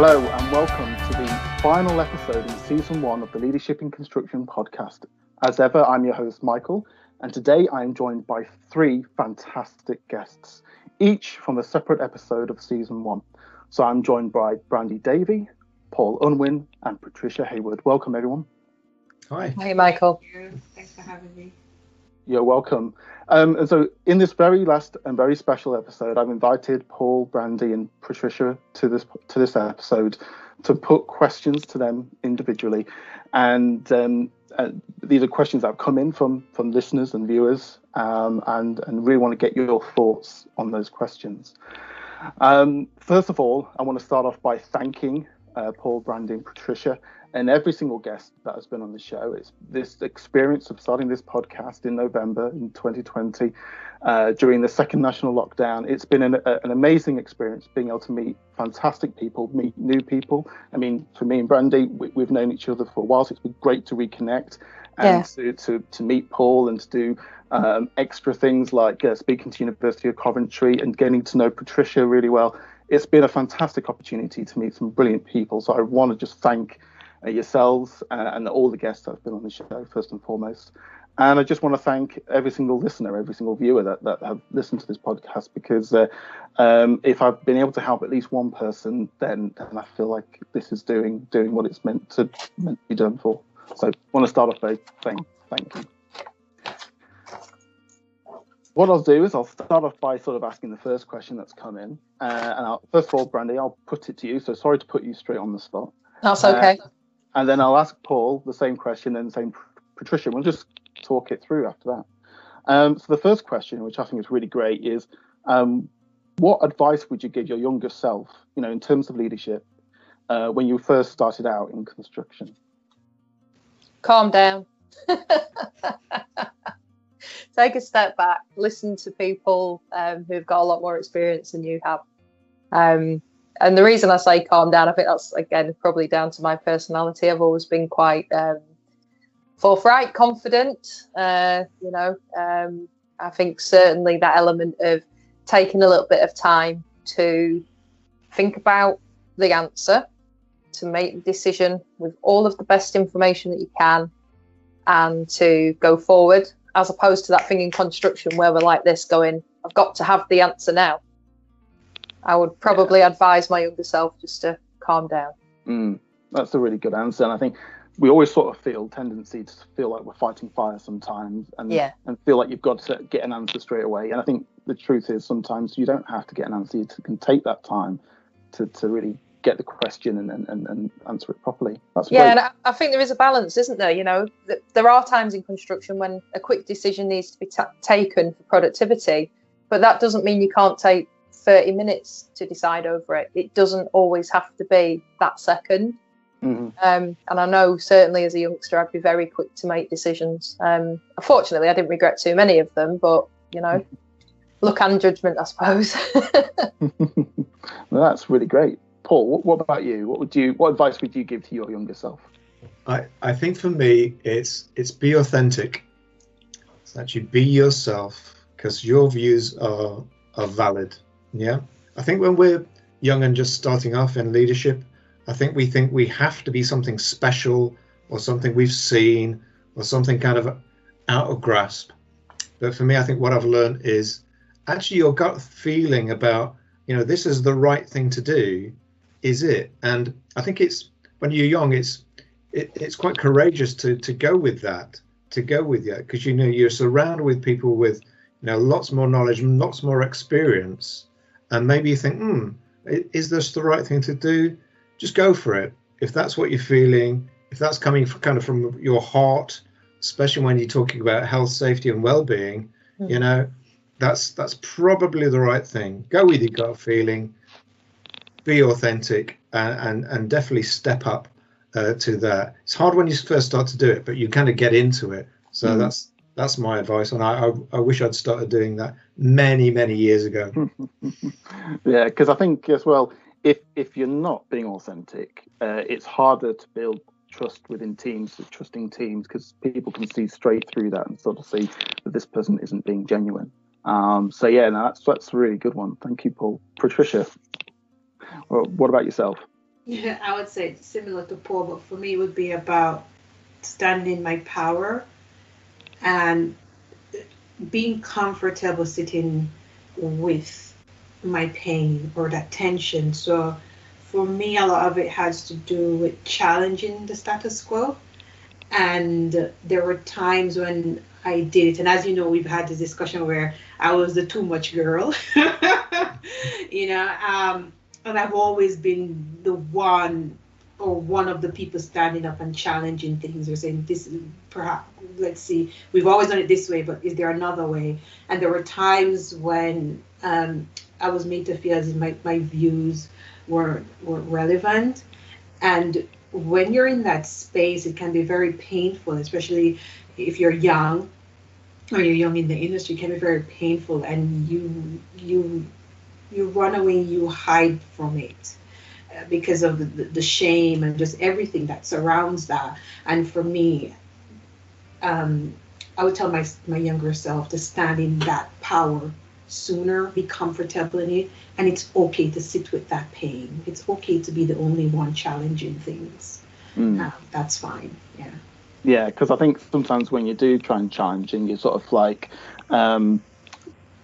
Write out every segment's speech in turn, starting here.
Hello and welcome to the final episode in season one of the Leadership in Construction podcast. As ever, I'm your host, Michael, and today I am joined by three fantastic guests, each from a separate episode of season one. So I'm joined by Brandy Davey, Paul Unwin, and Patricia Hayward. Welcome, everyone. Hi. Hi, Michael. Thanks for having me. You're welcome. Um, and so, in this very last and very special episode, I've invited Paul, Brandy, and Patricia to this to this episode to put questions to them individually, and um, uh, these are questions that have come in from from listeners and viewers, um, and and really want to get your thoughts on those questions. Um, first of all, I want to start off by thanking uh, Paul, Brandy, and Patricia and every single guest that has been on the show. It's this experience of starting this podcast in November in 2020 uh, during the second national lockdown. It's been an, a, an, amazing experience being able to meet fantastic people, meet new people. I mean, for me and Brandy, we, have known each other for a while, so it's been great to reconnect and yeah. to, to, to meet Paul and to do um, extra things like uh, speaking to University of Coventry and getting to know Patricia really well. It's been a fantastic opportunity to meet some brilliant people. So I want to just thank yourselves uh, and all the guests that have been on the show, first and foremost. And I just want to thank every single listener, every single viewer that, that have listened to this podcast because uh, um, if I've been able to help at least one person, then, then I feel like this is doing doing what it's meant to meant to be done for. So I want to start off by saying thank you. What I'll do is I'll start off by sort of asking the first question that's come in. Uh, and I'll, first of all, Brandy, I'll put it to you. So sorry to put you straight on the spot. That's okay. Uh, and then I'll ask Paul the same question and same Patricia. We'll just talk it through after that. Um, so the first question, which I think is really great, is um, what advice would you give your younger self, you know, in terms of leadership, uh, when you first started out in construction? Calm down. Take a step back. Listen to people um, who've got a lot more experience than you have. And the reason I say calm down, I think that's again probably down to my personality. I've always been quite um, forthright, confident. Uh, you know, um, I think certainly that element of taking a little bit of time to think about the answer, to make the decision with all of the best information that you can, and to go forward, as opposed to that thing in construction where we're like this, going, "I've got to have the answer now." I would probably yeah. advise my younger self just to calm down. Mm, that's a really good answer, and I think we always sort of feel tendency to feel like we're fighting fire sometimes, and yeah. and feel like you've got to get an answer straight away. And I think the truth is sometimes you don't have to get an answer; you can take that time to to really get the question and, and, and answer it properly. That's yeah, great. and I think there is a balance, isn't there? You know, there are times in construction when a quick decision needs to be taken for productivity, but that doesn't mean you can't take 30 minutes to decide over it. It doesn't always have to be that 2nd mm-hmm. um, and I know certainly as a youngster, I'd be very quick to make decisions. Um, unfortunately, I didn't regret too many of them, but you know, luck and judgment, I suppose. well, that's really great. Paul, what, what, about you? What would you? What advice would you give to your younger self? I, I think for me, it's it's be authentic. It's actually be yourself because your views are are valid yeah. I think when we're young and just starting off in leadership, I think we think we have to be something special or something we've seen or something kind of out of grasp. But for me, I think what I've learned is actually your gut feeling about, you know, this is the right thing to do is it. And I think it's when you're young, it's it, it's quite courageous to to go with that, to go with that, because you know you're surrounded with people with you know lots more knowledge, lots more experience, and maybe you think, hmm, is this the right thing to do? Just go for it. If that's what you're feeling, if that's coming from, kind of from your heart, especially when you're talking about health, safety, and well-being, mm. you know, that's that's probably the right thing. Go with your gut feeling, be authentic, and and, and definitely step up uh, to that. It's hard when you first start to do it, but you kind of get into it. So mm. that's that's my advice, and I, I, I wish I'd started doing that many many years ago. yeah, because I think as well, if if you're not being authentic, uh, it's harder to build trust within teams, trusting teams, because people can see straight through that and sort of see that this person isn't being genuine. Um, so yeah, no, that's that's a really good one. Thank you, Paul. Patricia, well, what about yourself? Yeah, I would say similar to Paul, but for me, it would be about standing my power and being comfortable sitting with my pain or that tension. So for me, a lot of it has to do with challenging the status quo. And there were times when I did it. And as you know, we've had this discussion where I was the too much girl, you know, um, and I've always been the one or one of the people standing up and challenging things or saying this perhaps let's see we've always done it this way but is there another way? And there were times when um, i was made to feel as if my, my views were were relevant. And when you're in that space it can be very painful especially if you're young or you're young in the industry it can be very painful and you you you run away you hide from it because of the, the shame and just everything that surrounds that. And for me, um, I would tell my my younger self to stand in that power sooner, be comfortable in it, and it's okay to sit with that pain. It's okay to be the only one challenging things. Mm. Uh, that's fine. Yeah. Yeah, because I think sometimes when you do try and challenge you're sort of like um,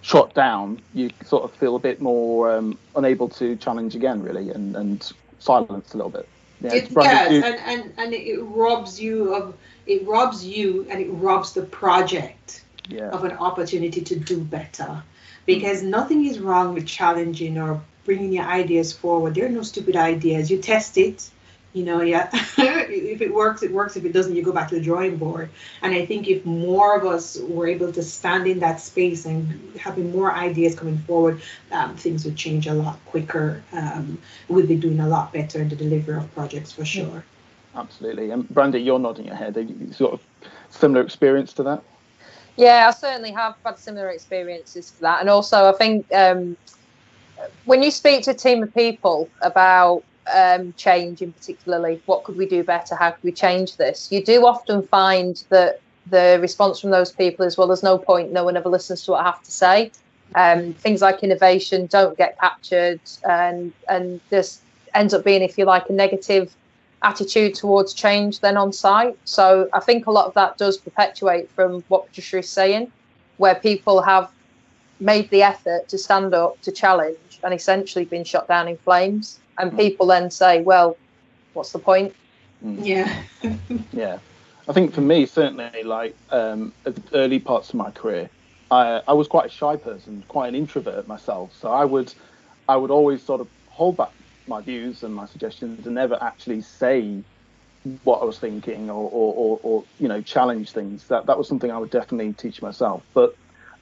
shot down, you sort of feel a bit more um, unable to challenge again, really, and, and silenced a little bit. Yeah, it does, you... and, and, and it robs you of it robs you and it robs the project yeah. of an opportunity to do better. Because mm. nothing is wrong with challenging or bringing your ideas forward. There are no stupid ideas. You test it, you know, yeah. if it works, it works. If it doesn't, you go back to the drawing board. And I think if more of us were able to stand in that space and having more ideas coming forward, um, things would change a lot quicker. Um, we'd be doing a lot better in the delivery of projects for sure. Absolutely. And Brandy, you're nodding your head. Are you sort of similar experience to that? Yeah, I certainly have had similar experiences to that. And also, I think um, when you speak to a team of people about um, change in particularly what could we do better? How could we change this? You do often find that the response from those people is well there's no point. No one ever listens to what i have to say. Um, things like innovation don't get captured and and this ends up being if you like a negative attitude towards change then on site. So i think a lot of that does perpetuate from what patricia is saying where people have made the effort to stand up to challenge and essentially been shot down in flames and mm. people then say, "Well, what's the point?" Mm. Yeah. yeah, I think for me, certainly, like um, at the early parts of my career, I, I was quite a shy person, quite an introvert myself. So I would, I would always sort of hold back my views and my suggestions and never actually say what I was thinking or, or, or, or, you know challenge things. That that was something I would definitely teach myself. But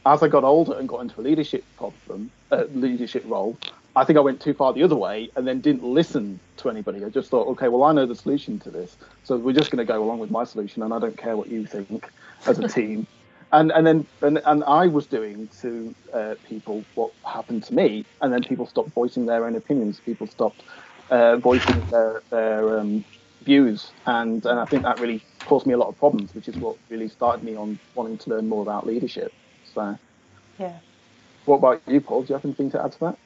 as I got older and got into a leadership problem, uh, leadership role, I think I went too far the other way and then didn't listen to anybody. I just thought, okay, well, I know the solution to this, so we're just going to go along with my solution, and I don't care what you think as a team. and and then and, and I was doing to uh, people what happened to me, and then people stopped voicing their own opinions. People stopped uh, voicing their their um, views, and and I think that really caused me a lot of problems, which is what really started me on wanting to learn more about leadership. So, yeah. What about you, Paul? Do you have anything to add to that?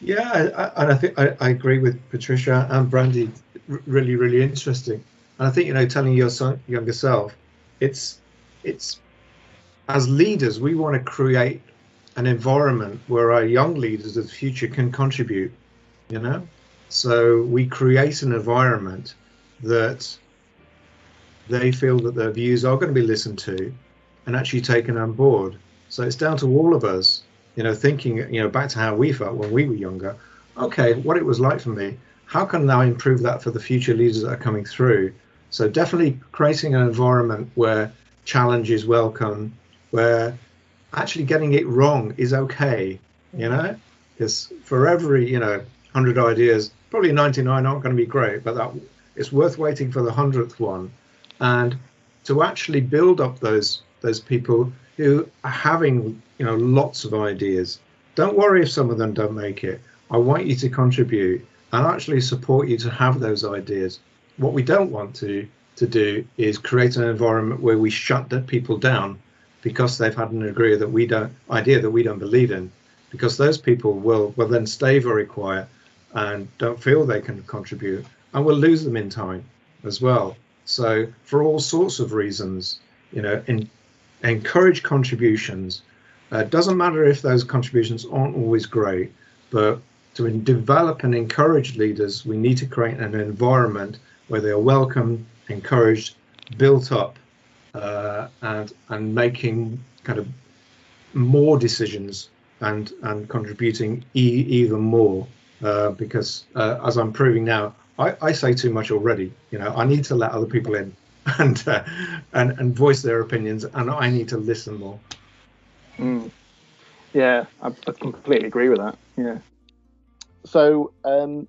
Yeah, I, and I think I, I, agree with Patricia and Brandy. really, really interesting. And I think you know, telling your son, younger self, it's it's as leaders, we want to create an environment where our young leaders of the future can contribute. You know, so we create an environment that they feel that their views are going to be listened to and actually taken on board. So it's down to all of us you know, thinking, you know, back to how we felt when we were younger. Okay, what it was like for me. How can I improve that for the future leaders that are coming through? So definitely creating an environment where challenge is welcome, where actually getting it wrong is okay. You know, because for every you know hundred ideas, probably 99 aren't going to be great, but that it's worth waiting for the hundredth one, and to actually build up those those people who are having you know lots of ideas. Don't worry if some of them don't make it. I want you to contribute and actually support you to have those ideas. What we don't want to to do is create an environment where we shut people down because they've had an idea that we don't idea that we don't believe in, because those people will will then stay very quiet and don't feel they can contribute and we'll lose them in time as well. So for all sorts of reasons, you know, in, encourage contributions. Uh, doesn't matter if those contributions aren't always great, but to develop and encourage leaders, we need to create an environment where they are welcome, encouraged, built up, uh, and and making kind of more decisions and and contributing e- even more. Uh, because uh, as I'm proving now, I, I say too much already. You know, I need to let other people in and uh, and and voice their opinions, and I need to listen more. Mm. Yeah, I, completely agree with that. Yeah. So, um,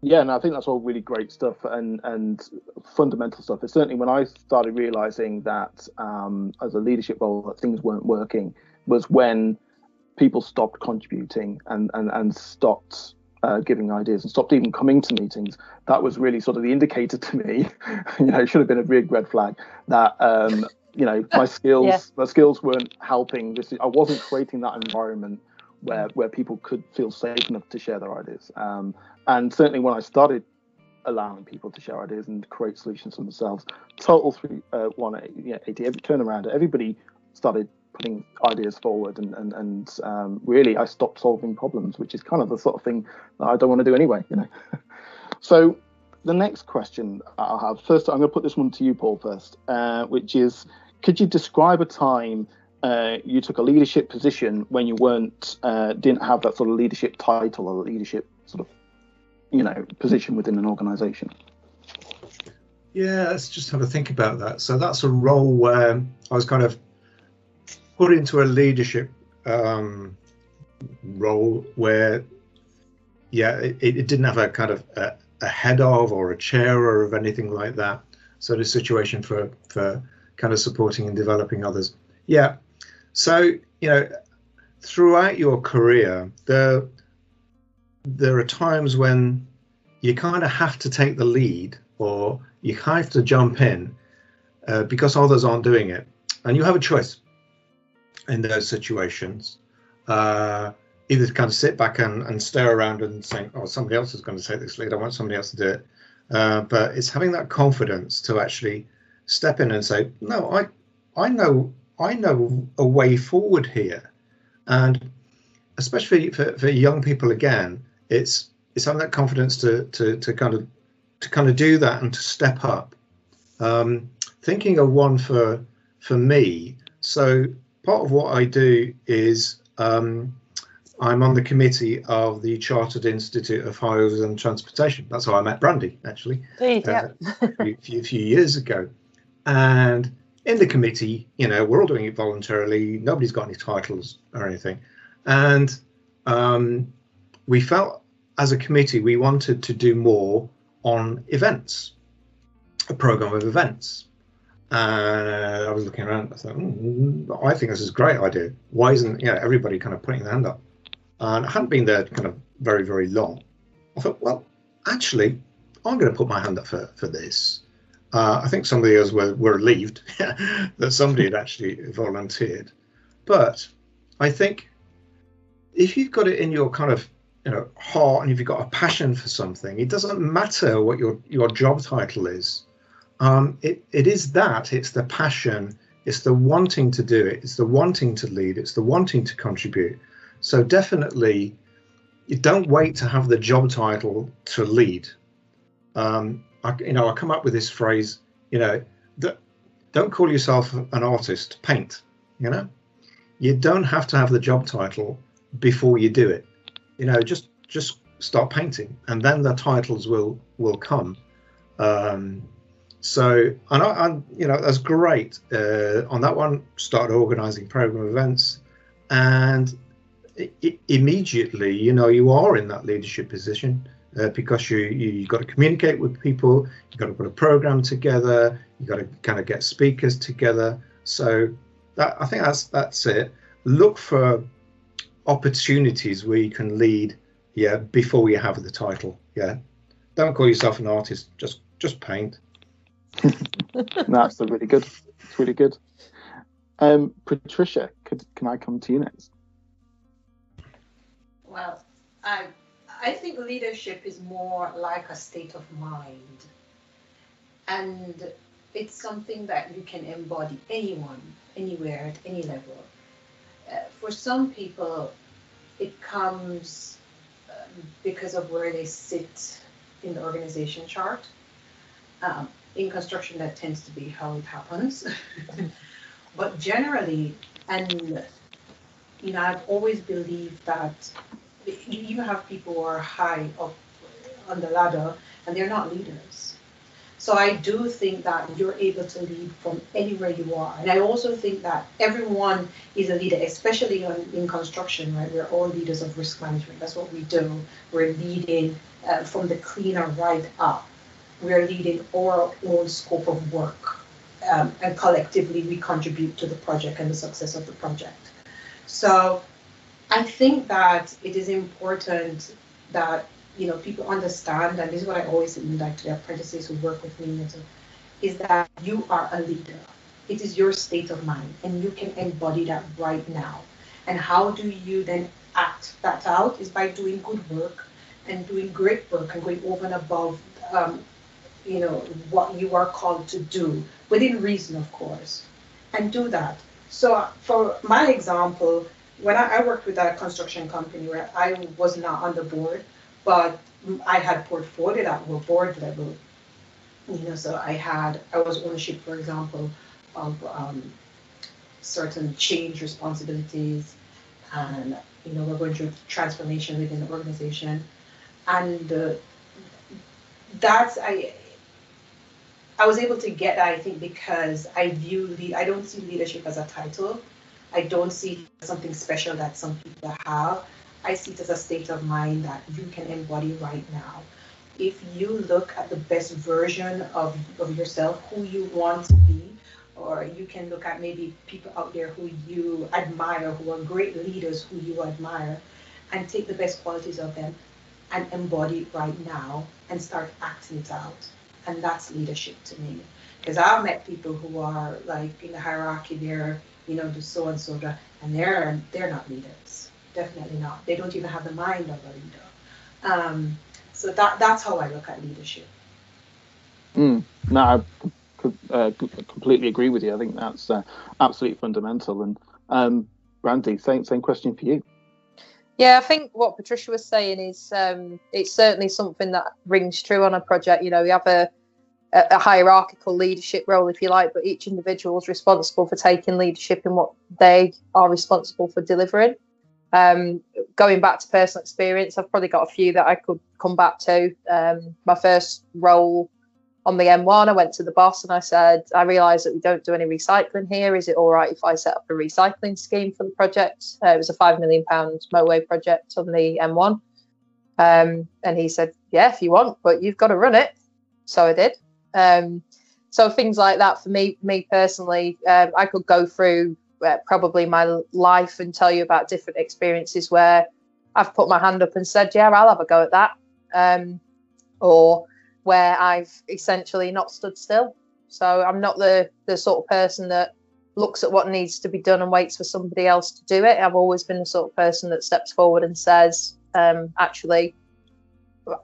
yeah, and I think that's all really great stuff and and fundamental stuff. It's certainly when I started realizing that um, as a leadership role that things weren't working was when people stopped contributing and and and stopped uh, giving ideas and stopped even coming to meetings. That was really sort of the indicator to me. you know, it should have been a big red flag that um, you know my skills yeah. my skills weren't helping. This I wasn't creating that environment where where people could feel safe enough to share their ideas. Um, and certainly when I started allowing people to share ideas and create solutions for themselves, total three uh, one yeah, eighty every turnaround. Everybody started putting ideas forward and and, and um, really I stopped solving problems, which is kind of the sort of thing that I don't want to do anyway. You know. so the next question I'll have first, I'm going to put this one to you, Paul, first, uh, which is, could you describe a time uh, you took a leadership position when you weren't uh, didn't have that sort of leadership title or leadership sort of you know position within an organization yeah let's just have a think about that so that's a role where i was kind of put into a leadership um, role where yeah it, it didn't have a kind of a, a head of or a chair or of anything like that. So the situation for for kind of supporting and developing others. Yeah. So you know, throughout your career, there there are times when you kind of have to take the lead, or you have to jump in uh, because others aren't doing it, and you have a choice in those situations. Uh, either to kind of sit back and, and stare around and say, "Oh, somebody else is going to take this lead. I want somebody else to do it." Uh, but it's having that confidence to actually step in and say, "No, I I know I know a way forward here, and especially for, for young people again, it's it's having that confidence to to to kind of to kind of do that and to step up. Um, thinking of one for for me, so part of what I do is um, I'm on the committee of the Chartered Institute of Highways and Transportation. That's how I met Brandy, actually, yeah. uh, a, few, a few years ago. And in the committee, you know, we're all doing it voluntarily. Nobody's got any titles or anything, and um, we felt as a committee we wanted to do more on events, a program of events. And I was looking around. I thought, mm, I think this is a great idea. Why isn't you know, everybody kind of putting their hand up? And I hadn't been there kind of very very long. I thought, well, actually, I'm going to put my hand up for for this. Uh, I think some of the others were, were relieved that somebody had actually volunteered. But I think if you've got it in your kind of you know heart and if you've got a passion for something, it doesn't matter what your your job title is. Um, it it is that it's the passion, it's the wanting to do it, it's the wanting to lead, it's the wanting to contribute. So definitely, you don't wait to have the job title to lead. Um, I, you know, I come up with this phrase, you know, that don't call yourself an artist, paint. You know, you don't have to have the job title before you do it. You know, just just start painting, and then the titles will will come. Um, so, and I, I, you know, that's great. Uh, on that one, started organising program events, and it, immediately, you know, you are in that leadership position uh, because you, you you've got to communicate with people, you've got to put a program together, you've got to kind of get speakers together. So that I think that's that's it. Look for opportunities where you can lead, yeah, before you have the title. Yeah, don't call yourself an artist. Just just paint. that's really good. It's really good. Um, Patricia, could, can I come to you next? Well, I I I think leadership is more like a state of mind. And it's something that you can embody anyone, anywhere, at any level. Uh, for some people, it comes um, because of where they sit in the organization chart. Um, in construction, that tends to be how it happens. but generally, and you know, I've always believed that you have people who are high up on the ladder and they're not leaders. So I do think that you're able to lead from anywhere you are. And I also think that everyone is a leader, especially on, in construction, right? We're all leaders of risk management. That's what we do. We're leading uh, from the cleaner right up. We're leading our own scope of work. Um, and collectively, we contribute to the project and the success of the project. So I think that it is important that you know people understand, and this is what I always like to the apprentices who work with me, is that you are a leader. It is your state of mind, and you can embody that right now. And how do you then act that out? Is by doing good work and doing great work and going over and above, um, you know, what you are called to do within reason, of course, and do that. So, for my example, when I, I, worked with a construction company where I was not on the board, but I had portfolio that were board level. You know, so I had I was ownership, for example, of um, certain change responsibilities, and you know we're going through transformation within the organization, and uh, that's I. I was able to get that I think because I view lead I don't see leadership as a title. I don't see something special that some people have. I see it as a state of mind that you can embody right now. If you look at the best version of, of yourself, who you want to be, or you can look at maybe people out there who you admire, who are great leaders who you admire, and take the best qualities of them and embody it right now and start acting it out. And that's leadership to me. Because I've met people who are like in the hierarchy, they're you know, do so and so, and they're they're not leaders. Definitely not. They don't even have the mind of a leader. Um, so that that's how I look at leadership. Mm, no, I could, uh, completely agree with you. I think that's uh, absolutely fundamental. And um, Brandy, same same question for you. Yeah, I think what Patricia was saying is um, it's certainly something that rings true on a project. You know, we have a a, a hierarchical leadership role, if you like, but each individual is responsible for taking leadership in what they are responsible for delivering. Um, going back to personal experience, I've probably got a few that I could come back to. Um, my first role on the M1, I went to the boss and I said, I realise that we don't do any recycling here. Is it all right if I set up a recycling scheme for the project? Uh, it was a £5 million motorway project on the M1. Um, and he said, Yeah, if you want, but you've got to run it. So I did. Um, so things like that for me, me personally, um, I could go through uh, probably my life and tell you about different experiences where I've put my hand up and said, "Yeah, I'll have a go at that," um, or where I've essentially not stood still. So I'm not the the sort of person that looks at what needs to be done and waits for somebody else to do it. I've always been the sort of person that steps forward and says, um, "Actually,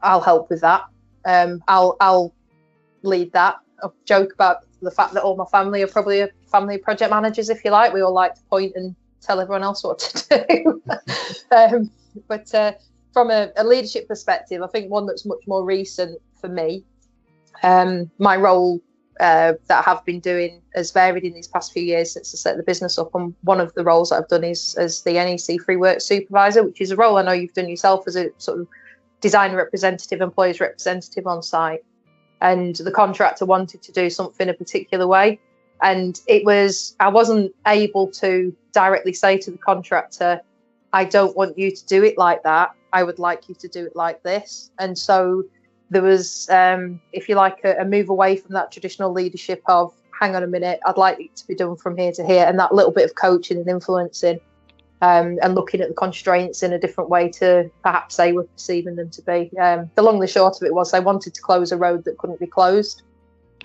I'll help with that. Um, I'll I'll lead that. I joke about the fact that all my family are probably family project managers, if you like. We all like to point and tell everyone else what to do. um, but uh, from a, a, leadership perspective, I think one that's much more recent for me, um, my role uh, that I have been doing has varied in these past few years since I set the business up. And one of the roles that I've done is as the NEC3 Work Supervisor, which is a role I know you've done yourself as a sort of design representative, employees representative on site and the contractor wanted to do something a particular way. And it was, I wasn't able to directly say to the contractor, I don't want you to do it like that. I would like you to do it like this. And so there was, um, if you like, a, a move away from that traditional leadership of, hang on a minute, I'd like it to be done from here to here, and that little bit of coaching and influencing um, and looking at the constraints in a different way to perhaps they were perceiving them to be. Um, the long the short of it was they wanted to close a road that couldn't be closed.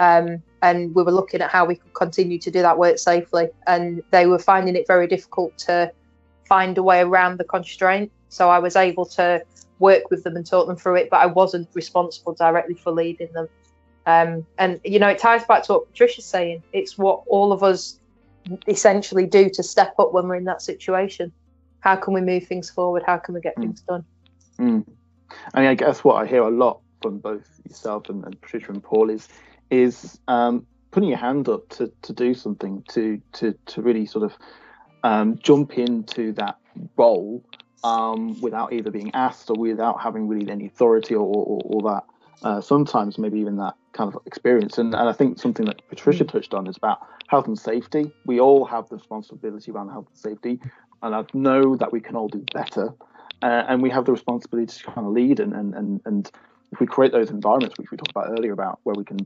Um, and we were looking at how we could continue to do that work safely. And they were finding it very difficult to find a way around the constraint. So I was able to work with them and talk them through it, but I wasn't responsible directly for leading them. Um, and you know, it ties back to what Patricia's saying. It's what all of us essentially do to step up when we're in that situation. How can we move things forward? How can we get mm. things done? Mm. I mean, I guess what I hear a lot from both yourself and, and Patricia and Paul is is um, putting your hand up to, to do something to to to really sort of um, jump into that role um, without either being asked or without having really any authority or, or, or that. Uh, sometimes maybe even that kind of experience. And, and I think something that Patricia mm. touched on is about health and safety. We all have the responsibility around health and safety, and I know that we can all do better. Uh, and we have the responsibility to kind of lead and, and, and, and if we create those environments which we talked about earlier about where we can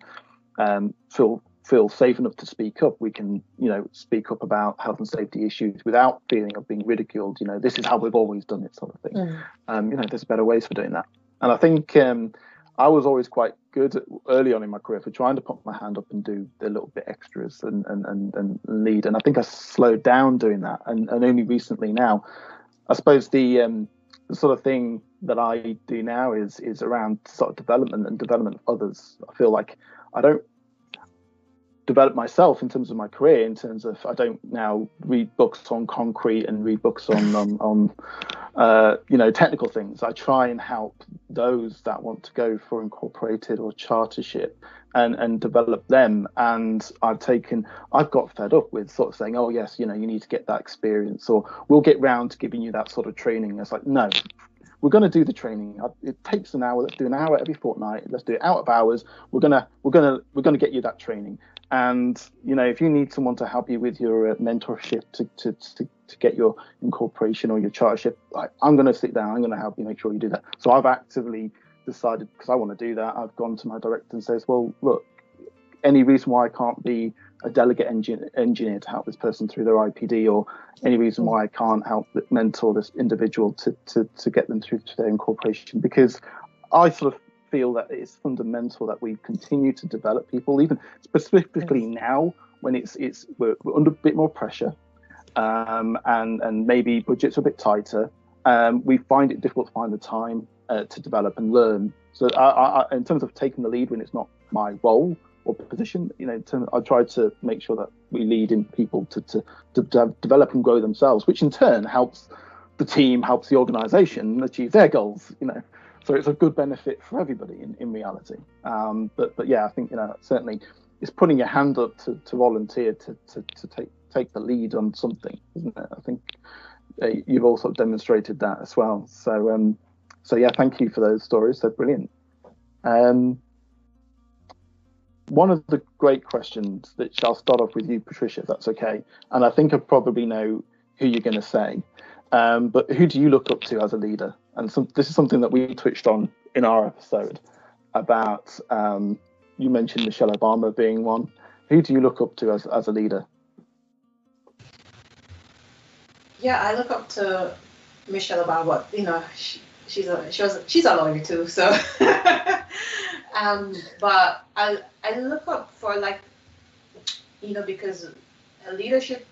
um, feel feel safe enough to speak up, we can, you know, speak up about health and safety issues without feeling of being ridiculed. You know, this is how we've always done it, sort of thing. Mm. Um, you know, there's better ways for doing that. And I think um, I was always quite good at, early on in my career for trying to put my hand up and do the little bit extras and and, and, and lead. And I think I slowed down doing that. And, and only recently now, I suppose the, um, sort of thing that I do now is is around sort of development and development of others. I feel like I don't develop myself in terms of my career in terms of I don't now read books on concrete and read books on on, on uh, you know technical things. I try and help those that want to go for incorporated or chartership and and develop them. And I've taken I've got fed up with sort of saying, oh yes, you know you need to get that experience or we'll get round to giving you that sort of training. It's like no, we're going to do the training. It takes an hour. Let's do an hour every fortnight. Let's do it out of hours. We're gonna we're gonna we're gonna get you that training. And you know, if you need someone to help you with your uh, mentorship to, to, to, to, get your incorporation or your chartership, I, I'm going to sit down. I'm going to help you make sure you do that. So I've actively decided because I want to do that. I've gone to my director and says, well, look, any reason why I can't be a delegate engin- engineer to help this person through their IPD, or any reason why I can't help mentor this individual to, to, to get them through to their incorporation. Because I sort of feel that it's fundamental that we continue to develop people, even specifically now when it's it's we're, we're under a bit more pressure, um, and and maybe budgets are a bit tighter. Um, we find it difficult to find the time uh, to develop and learn. So I, I, in terms of taking the lead when it's not my role, or position. You know, to, I try to make sure that we lead in people to, to, to develop and grow themselves, which in turn helps the team, helps the organisation achieve their goals. You know, so it's a good benefit for everybody in, in reality. Um, but but yeah, I think you know certainly it's putting your hand up to, to volunteer to, to, to take take the lead on something, isn't it? I think uh, you've also demonstrated that as well. So um, so yeah, thank you for those stories. They're brilliant. Um, one of the great questions that shall start off with you, Patricia, if that's okay. And I think I probably know who you're going to say. Um, but who do you look up to as a leader? And this is something that we twitched on in our episode about. Um, you mentioned Michelle Obama being one. Who do you look up to as, as a leader? Yeah, I look up to Michelle Obama. You know, she, she's a she was she's a lawyer too, so Um, but I I look up for like, you know, because leadership,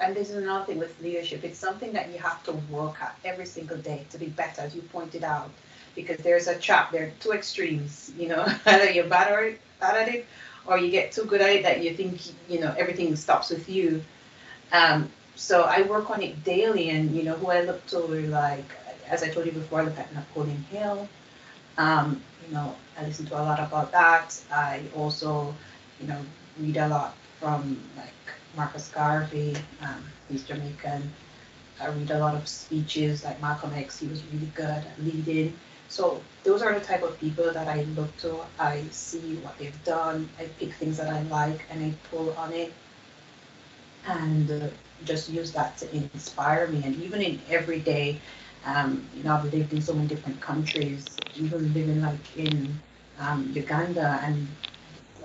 and this is another thing with leadership, it's something that you have to work at every single day to be better, as you pointed out, because there's a trap. There are two extremes. You know, either you're bad at it, or you get too good at it that you think you know everything stops with you. Um, so I work on it daily, and you know who I look to, like as I told you before, I look at Napoleon Hill. Um, you know, I listen to a lot about that. I also, you know, read a lot from like Marcus Garvey. Um, he's Jamaican. I read a lot of speeches like Malcolm X. He was really good at leading. So those are the type of people that I look to. I see what they've done. I pick things that I like and I pull on it, and uh, just use that to inspire me. And even in everyday um, you know, I've lived in so many different countries, even living like in um, Uganda, and,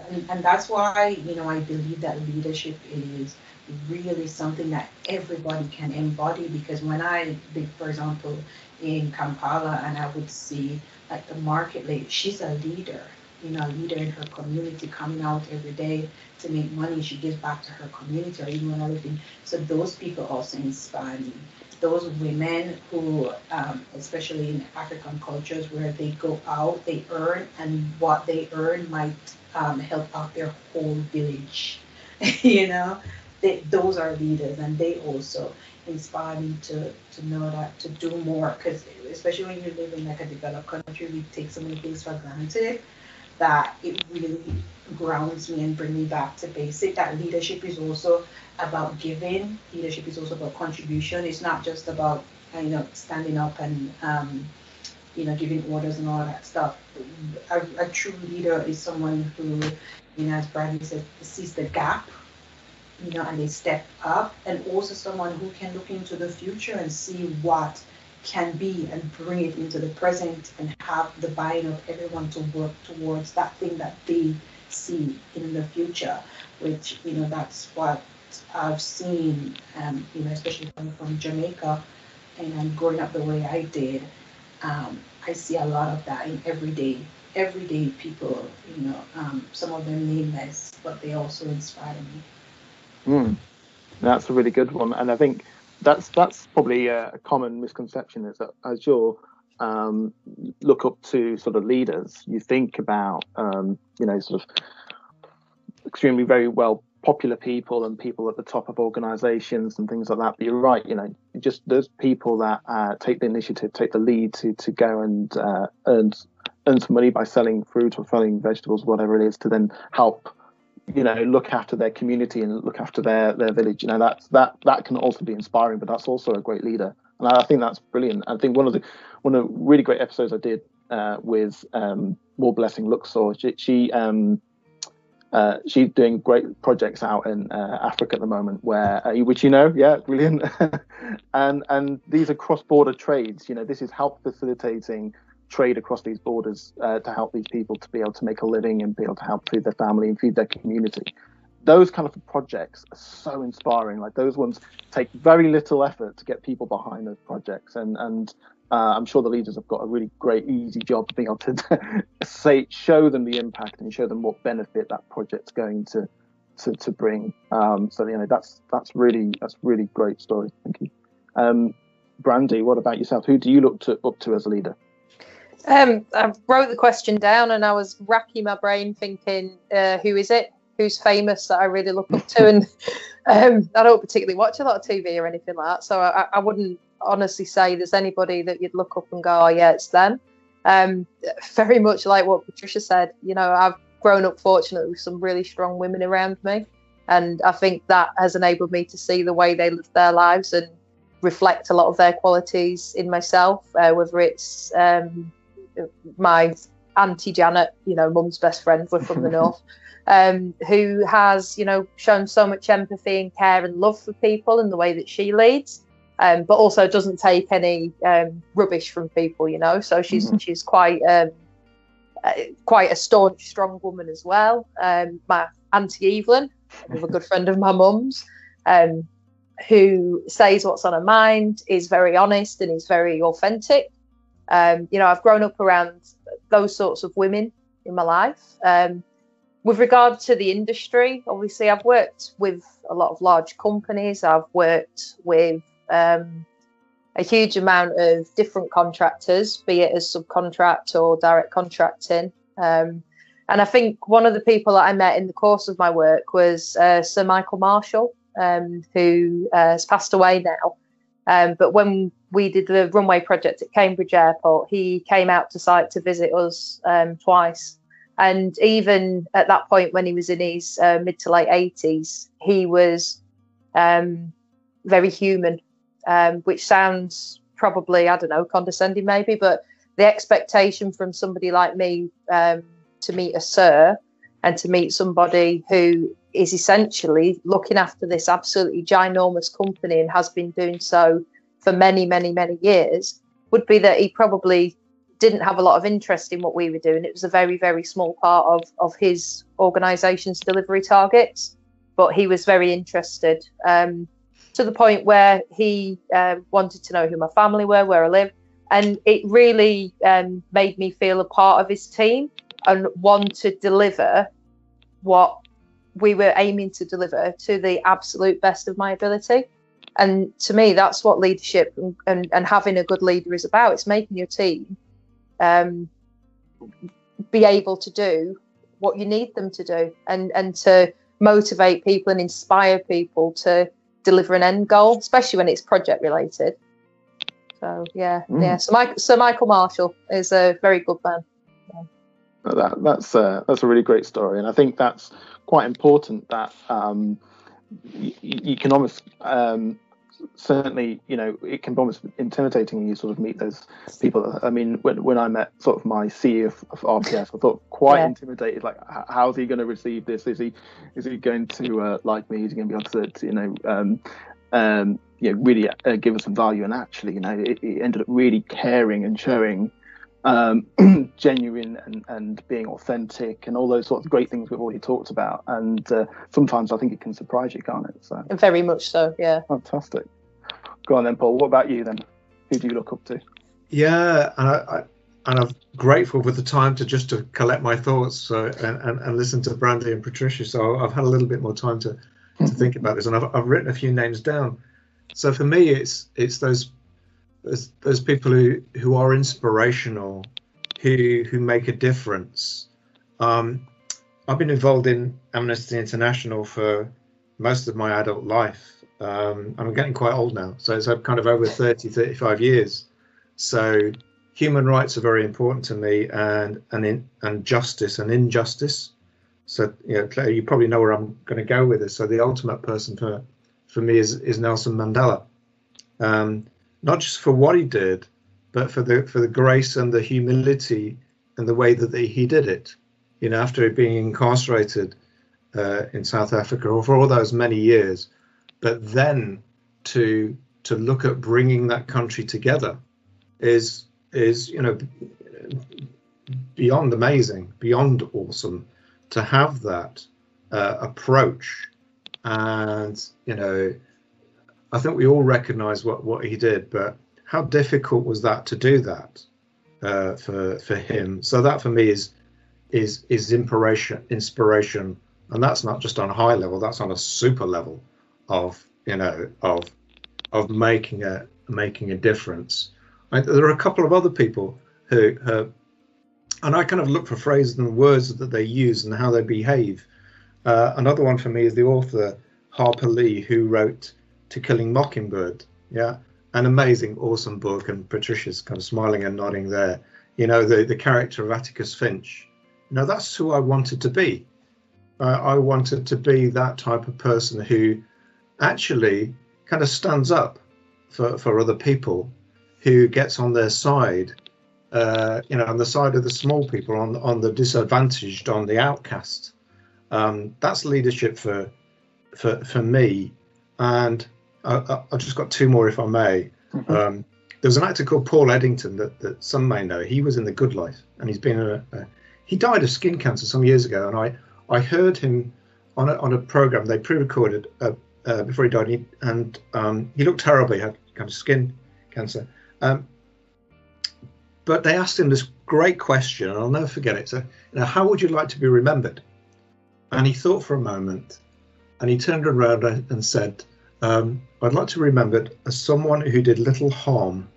and and that's why you know I believe that leadership is really something that everybody can embody. Because when I lived, for example, in Kampala, and I would see like the market lady, she's a leader. you know, a leader in her community coming out every day to make money. She gives back to her community or even another thing. So those people also inspire me. Those women who, um, especially in African cultures where they go out, they earn, and what they earn might um, help out their whole village. you know, they, those are leaders, and they also inspire me to, to know that to do more. Because especially when you live in like a developed country, we take so many things for granted that it really grounds me and bring me back to basic. That leadership is also about giving. Leadership is also about contribution. It's not just about you know standing up and um, you know giving orders and all that stuff. A, a true leader is someone who, you know, as Brandy said, sees the gap. You know, and they step up, and also someone who can look into the future and see what can be and bring it into the present and have the buy-in of everyone to work towards that thing that they see in the future, which, you know, that's what I've seen, um, you know, especially coming from Jamaica and growing up the way I did, um, I see a lot of that in everyday, everyday people, you know, um, some of them nameless, but they also inspire me. Mm. That's a really good one. And I think that's that's probably a, common misconception is that as you um, look up to sort of leaders, you think about um, you know sort of extremely very well popular people and people at the top of organizations and things like that. But you're right, you know, just those people that uh, take the initiative, take the lead to to go and uh, earn earn some money by selling fruit or selling vegetables, whatever it is, to then help you know look after their community and look after their their village you know that's that that can also be inspiring but that's also a great leader and i think that's brilliant i think one of the one of the really great episodes i did uh, with um, more blessing luxor she, she um, uh, she's doing great projects out in uh, Africa at the moment, where uh, which you know, yeah, brilliant. and and these are cross-border trades. You know, this is help facilitating trade across these borders uh, to help these people to be able to make a living and be able to help feed their family and feed their community. Those kind of projects are so inspiring. Like those ones take very little effort to get people behind those projects, and and uh, I'm sure the leaders have got a really great, easy job being able to say, show them the impact and show them what benefit that project's going to to, to bring. Um, so you know that's that's really that's really great story. Thank you, um, Brandy. What about yourself? Who do you look to up to as a leader? Um, I wrote the question down and I was racking my brain thinking, uh, who is it? Who's famous that I really look up to? And um, I don't particularly watch a lot of TV or anything like that. So I, I, wouldn't honestly say there's anybody that you'd look up and go, oh, yeah, it's them. Um, very much like what Patricia said, you know, I've grown up fortunately with some really strong women around me. And I think that has enabled me to see the way they live their lives and reflect a lot of their qualities in myself, uh, whether it's um, my auntie Janet, you know, mum's best friend, we're from the north, um, who has, you know, shown so much empathy and care and love for people in the way that she leads. Um, but also doesn't take any um, rubbish from people, you know. So she's mm-hmm. she's quite um, uh, quite a staunch, strong woman as well. Um, my auntie Evelyn, a good friend of my mum's, um, who says what's on her mind, is very honest and is very authentic. Um, you know, I've grown up around those sorts of women in my life. Um, with regard to the industry, obviously, I've worked with a lot of large companies. I've worked with um, a huge amount of different contractors, be it as subcontract or direct contracting. Um, and I think one of the people that I met in the course of my work was uh, Sir Michael Marshall, um, who uh, has passed away now. Um, but when we did the runway project at Cambridge Airport, he came out to site to visit us um, twice. And even at that point, when he was in his uh, mid to late 80s, he was um, very human, um, which sounds probably, I don't know, condescending maybe, but the expectation from somebody like me um, to meet a sir and to meet somebody who is essentially looking after this absolutely ginormous company and has been doing so for many, many, many years would be that he probably didn't have a lot of interest in what we were doing. It was a very, very small part of, of his organisation's delivery targets, but he was very interested um, to the point where he uh, wanted to know who my family were, where I live, and it really um, made me feel a part of his team. and want to deliver what we were aiming to deliver to the absolute best of my ability. And to me, that's what leadership and, and, and having a good leader is about. It's making your team um, be able to do what you need them to do and, and to motivate people and inspire people to deliver an end goal, especially when it's project related. So yeah, mm. yeah. So Mike, so Michael Marshall is a very good man. Yeah. That, that's a, that's a really great story, and I think that's quite important. That um, you, you can almost um, certainly, you know, it can be almost intimidating when you sort of meet those people. I mean, when, when I met sort of my CEO of, of RPF, I thought quite yeah. intimidated. Like, how's he going to receive this? Is he is he going to uh, like me? Is he going to be able to, you know, um, um, you know, really uh, give us some value? And actually, you know, it, it ended up really caring and showing um, genuine and, and being authentic and all those sorts of great things we've already talked about. And uh, sometimes I think it can surprise you, can't it? So very much so, yeah. Fantastic. Go on then, Paul. What about you then? Who do you look up to? Yeah, and I, I and I'm grateful for the time to just to collect my thoughts so, and, and, and listen to Brandy and Patricia. So I've had a little bit more time to, to think about this, and I've, I've written a few names down. So for me, it's it's those those people who, who are inspirational, who who make a difference. Um, I've been involved in Amnesty International for most of my adult life. Um, I'm getting quite old now, so it's kind of over 30, 35 years. So human rights are very important to me, and and in, and justice and injustice. So you know, Claire, you probably know where I'm going to go with this. So the ultimate person for for me is is Nelson Mandela. Um, not just for what he did, but for the for the grace and the humility and the way that he did it. You know, after being incarcerated uh, in South Africa for all those many years, but then to to look at bringing that country together is is you know beyond amazing, beyond awesome to have that uh, approach and you know I think we all recognise what what he did, but how difficult was that to do that uh, for for him? So that for me is is is inspiration inspiration, and that's not just on a high level. That's on a super level of you know of of making a making a difference. I, there are a couple of other people who, who and I kind of look for phrases and words that they use and how they behave. Uh, another one for me is the author Harper Lee, who wrote to Kill a Mockingbird. Yeah, an amazing, awesome book, and Patricia's kind of smiling and nodding there. You know, the the character of Atticus Finch. You know, that's who I wanted to be. Uh, I wanted to be that type of person who actually kind of stands up for, for other people, who gets on their side, uh, you know, on the side of the small people, on on the disadvantaged, on the outcast. Um, that's leadership for for for me, and I, have just got two more, if I may. Mm-hmm. Um, there was an actor called Paul Eddington that, that some may know. He was in The Good Life, and he's been a, a he died of skin cancer some years ago, and I I heard him on a, on a program they pre-recorded uh, uh, before he died, and he, and, um, he looked terrible. He had kind of skin cancer. Um, but they asked him this great question, and I'll never forget it. So, you know, how would you like to be remembered? And he thought for a moment, and he turned around and said, um, I'd like to remember remembered as someone who did little harm.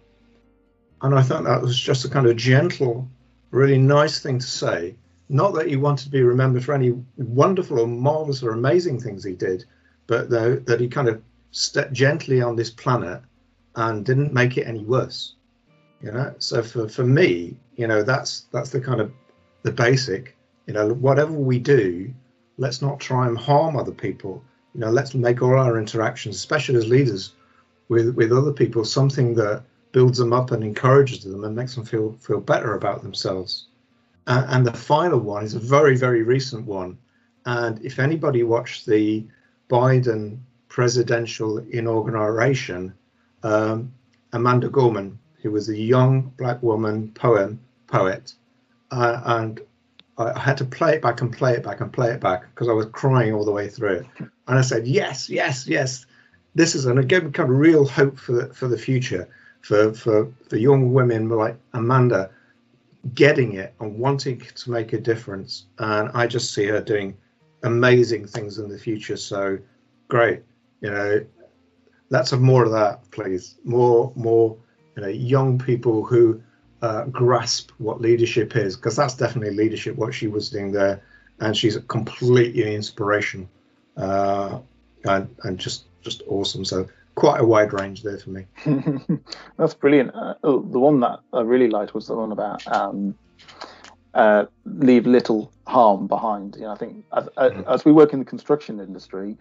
And I thought that was just a kind of gentle, really nice thing to say. Not that he wanted to be remembered for any wonderful or marvelous or amazing things he did, but that he kind of stepped gently on this planet and didn't make it any worse. You know, so for, for me, you know, that's that's the kind of the basic. You know, whatever we do, let's not try and harm other people you know, let's make all our interactions, especially as leaders, with with other people, something that builds them up and encourages them and makes them feel feel better about themselves. Uh, and the final one is a very very recent one. And if anybody watched the Biden presidential inauguration, um, Amanda Gorman, who was a young black woman poem poet, uh, and I had to play it back and play it back and play it back because I was crying all the way through it. And I said, yes, yes, yes. This is, and it gave me kind of real hope for the, for the future, for, for, for young women like Amanda getting it and wanting to make a difference. And I just see her doing amazing things in the future. So great, you know, let's have more of that, please. More, more, you know, young people who uh, grasp what leadership is, because that's definitely leadership. What she was doing there, and she's a completely inspiration, uh, and and just just awesome. So quite a wide range there for me. That's brilliant. Uh, oh, the one that I really liked was the one about um, uh, leave little harm behind. You know, I think as, mm-hmm. as, we work in the construction industry,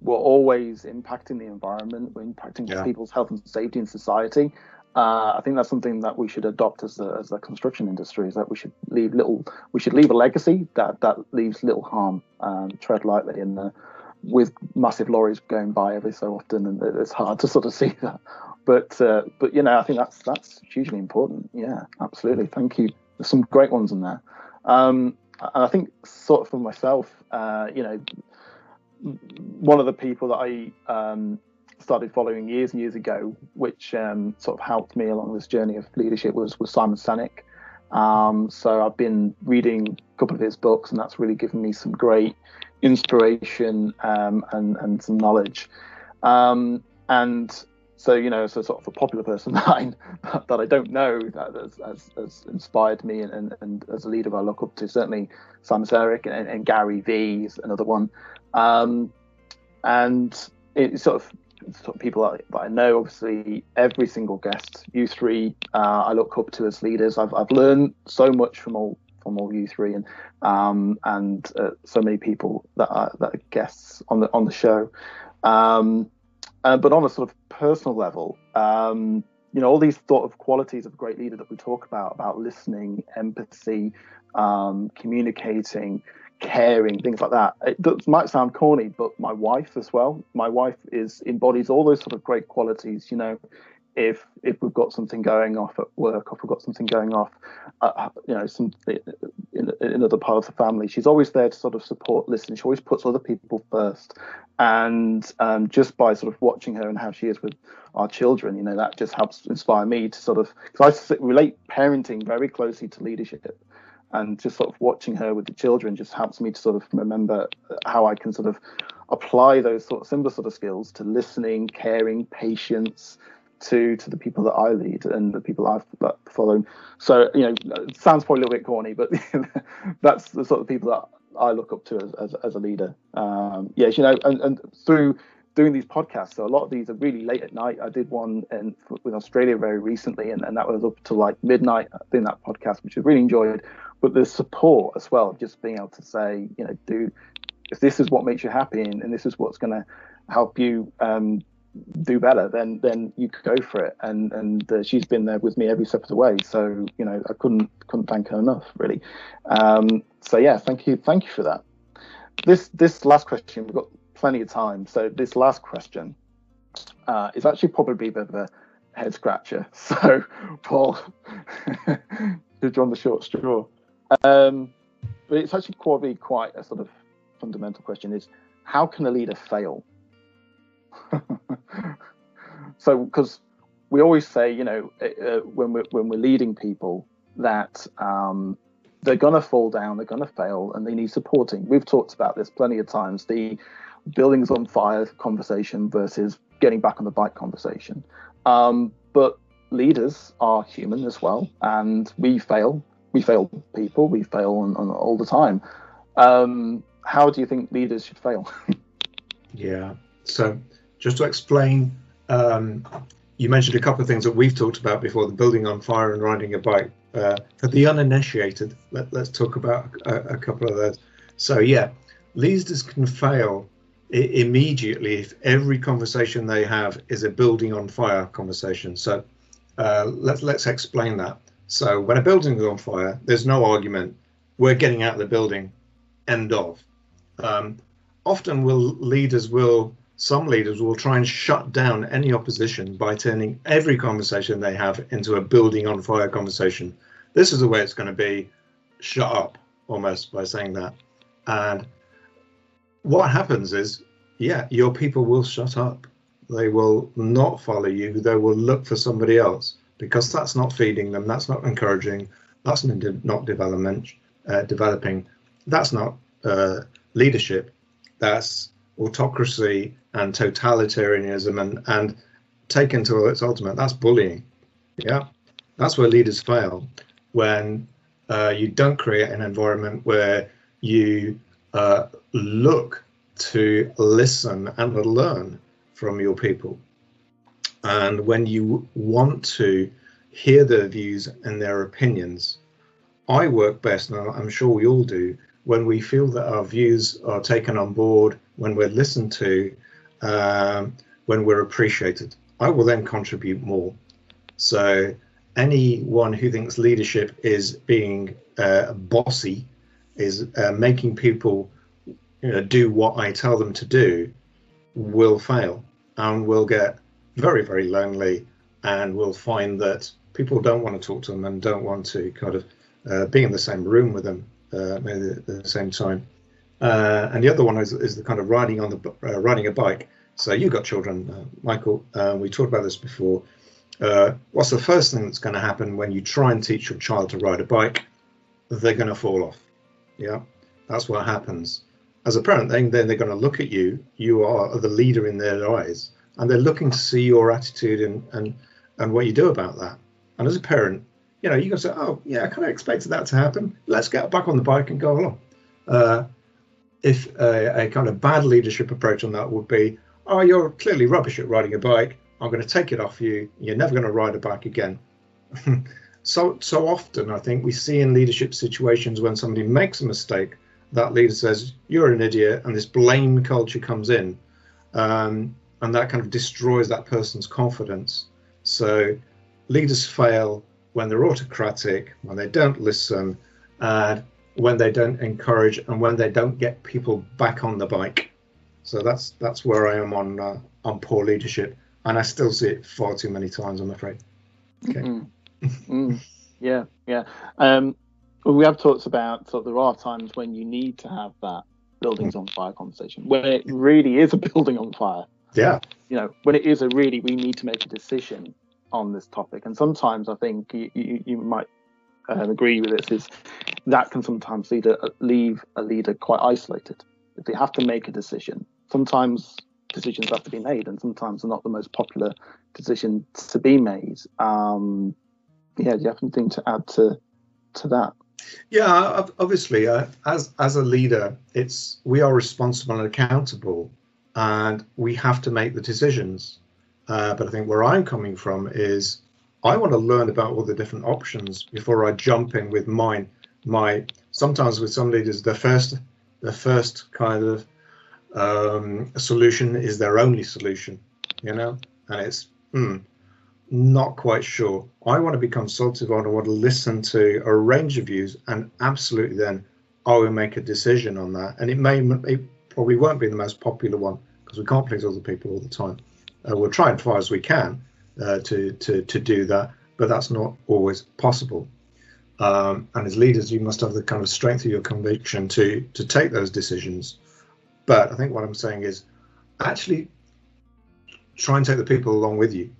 we're always impacting the environment, we're impacting yeah. people's health and safety in society. Uh, I think that's something that we should adopt as a, as a construction industry. Is that we should leave little, we should leave a legacy that that leaves little harm. Um, tread lightly in the with massive lorries going by every so often, and it's hard to sort of see that. But uh, but you know, I think that's that's hugely important. Yeah, absolutely. Thank you. There's some great ones in there. Um, and I think sort of for myself, uh, you know, one of the people that I um, started following years and years ago, which um, sort of helped me along this journey of leadership, was was Simon Sinek. Um, so I've been reading a couple of his books, and that's really given me some great inspiration um, and and some knowledge. Um, and so you know, so sort of a popular person that I, that I don't know that has, has, has inspired me and, and, and, as a leader I look up to certainly Simon Sinek and, and Gary Vee is another one, um, and it's sort of sort of people that, that, I know. Obviously, every single guest, you three, uh, I look up to as leaders. I've I've learned so much from all from all you three, and um, and uh, so many people that are that are guests on the on the show. Um, uh, but on a sort of personal level, um, you know, all these sort of qualities of a great leader that we talk about about listening, empathy, um, communicating caring, things like that. It might sound corny, but my wife as well. My wife is embodies all those sort of great qualities. You know, if if we've got something going off at work, or if we've got something going off, uh, uh you know, some in, in another part of the family, she's always there to sort of support, listen. She always puts other people first, and um, just by sort of watching her and how she is with our children, you know, that just helps inspire me to sort of because I relate parenting very closely to leadership and just sort of watching her with the children just helps me to sort of remember how I can sort of apply those sort of similar sort of skills to listening, caring, patience to to the people that I lead and the people I've followed. So you know, it sounds probably a little bit corny, but that's the sort of people that I look up to as as, as a leader. Um, yes, you know, and, and through doing these podcasts. So a lot of these are really late at night. I did one in, with Australia very recently, and, and that was up to like midnight in that podcast, which I really enjoyed but the support as well, just being able to say, you know, do if this is what makes you happy and, and this is what's going to help you um, do better, then then you could go for it. And and uh, she's been there with me every step of the way. So you know, I couldn't couldn't thank her enough, really. Um, so yeah, thank you, thank you for that. This this last question, we've got plenty of time. So this last question uh, is actually probably a bit of a head scratcher. So Paul, who's drawn the short straw? Um, but it's actually probably quite a sort of fundamental question: is how can a leader fail? so, because we always say, you know, uh, when we're when we're leading people, that um, they're gonna fall down, they're gonna fail, and they need supporting. We've talked about this plenty of times. The buildings on fire conversation versus getting back on the bike conversation. Um, but leaders are human as well, and we fail we fail people, we fail on, on all the time. Um, how do you think leaders should fail? yeah. So just to explain, um, you mentioned a couple of things that we've talked about before: the building on fire and riding a bike. Uh, for the uninitiated, let, us talk about a, a, couple of those. So yeah, leaders can fail immediately if every conversation they have is a building on fire conversation. So uh, let's let's explain that. So when a building is on fire, there's no argument. We're getting out of the building. End of. Um, often, will leaders will some leaders will try and shut down any opposition by turning every conversation they have into a building on fire conversation. This is the way it's going to be. Shut up, almost by saying that. And what happens is, yeah, your people will shut up. They will not follow you. They will look for somebody else because that's not feeding them, that's not encouraging. That's not development, uh, developing. That's not uh, leadership. That's autocracy and totalitarianism and, and taken to its ultimate, that's bullying. Yeah, that's where leaders fail when uh, you don't create an environment where you uh, look to listen and learn from your people. And when you want to hear their views and their opinions, I work best, and I'm sure we all do, when we feel that our views are taken on board, when we're listened to, um, when we're appreciated. I will then contribute more. So anyone who thinks leadership is being uh, bossy, is uh, making people you know, do what I tell them to do, will fail and will get very, very lonely and will find that people don't want to talk to them and don't want to kind of uh, be in the same room with them uh, maybe at the same time. Uh, and the other one is, is the kind of riding on the uh, riding a bike. So you've got children, uh, Michael. Uh, we talked about this before. Uh, what's the first thing that's going to happen when you try and teach your child to ride a bike? They're going to fall off. Yeah, that's what happens. As a parent, then, then they're going to look at you. You are the leader in their eyes, and they're looking to see your attitude and and and what you do about that. And as a parent, you know, you can say, "Oh, yeah, I kind of expected that to happen. Let's get back on the bike and go along." Uh, if a, a kind of bad leadership approach on that would be, "Oh, you're clearly rubbish at riding a bike. I'm going to take it off you. You're never going to ride a bike again." so so often, I think we see in leadership situations when somebody makes a mistake, that leader says, "You're an idiot," and this blame culture comes in, um, and that kind of destroys that person's confidence. So leaders fail when they're autocratic, when they don't listen, and when they don't encourage, and when they don't get people back on the bike. So that's that's where I am on uh, on poor leadership, and I still see it far too many times. I'm afraid. Okay. Mm. mm. Yeah, yeah. Um, we have talked about so there are times when you need to have that buildings on fire conversation when it really is a building on fire. Yeah. You know, when it is a really we need to make a decision on this topic. And sometimes I think you, you, you might uh, agree with this is that can sometimes lead a, leave a leader quite isolated. If they have to make a decision, sometimes decisions have to be made, and sometimes they're not the most popular decision to be made. Um, yeah, do you have anything to add to to that? Yeah, obviously, uh, as as a leader, it's we are responsible and accountable, and we have to make the decisions. Uh, but I think where I'm coming from is I want to learn about all the different options before I jump in with mine. My sometimes with some leaders, the first the first kind of um, solution is their only solution, you know, and it's hmm, not quite sure. I want to be consultative on. I want to listen to a range of views, and absolutely then I will make a decision on that. And it may it probably won't be the most popular one because we can't please other people all the time. Uh, we'll try as far as we can uh, to, to, to do that, but that's not always possible. Um, and as leaders, you must have the kind of strength of your conviction to to take those decisions. But I think what I'm saying is actually try and take the people along with you.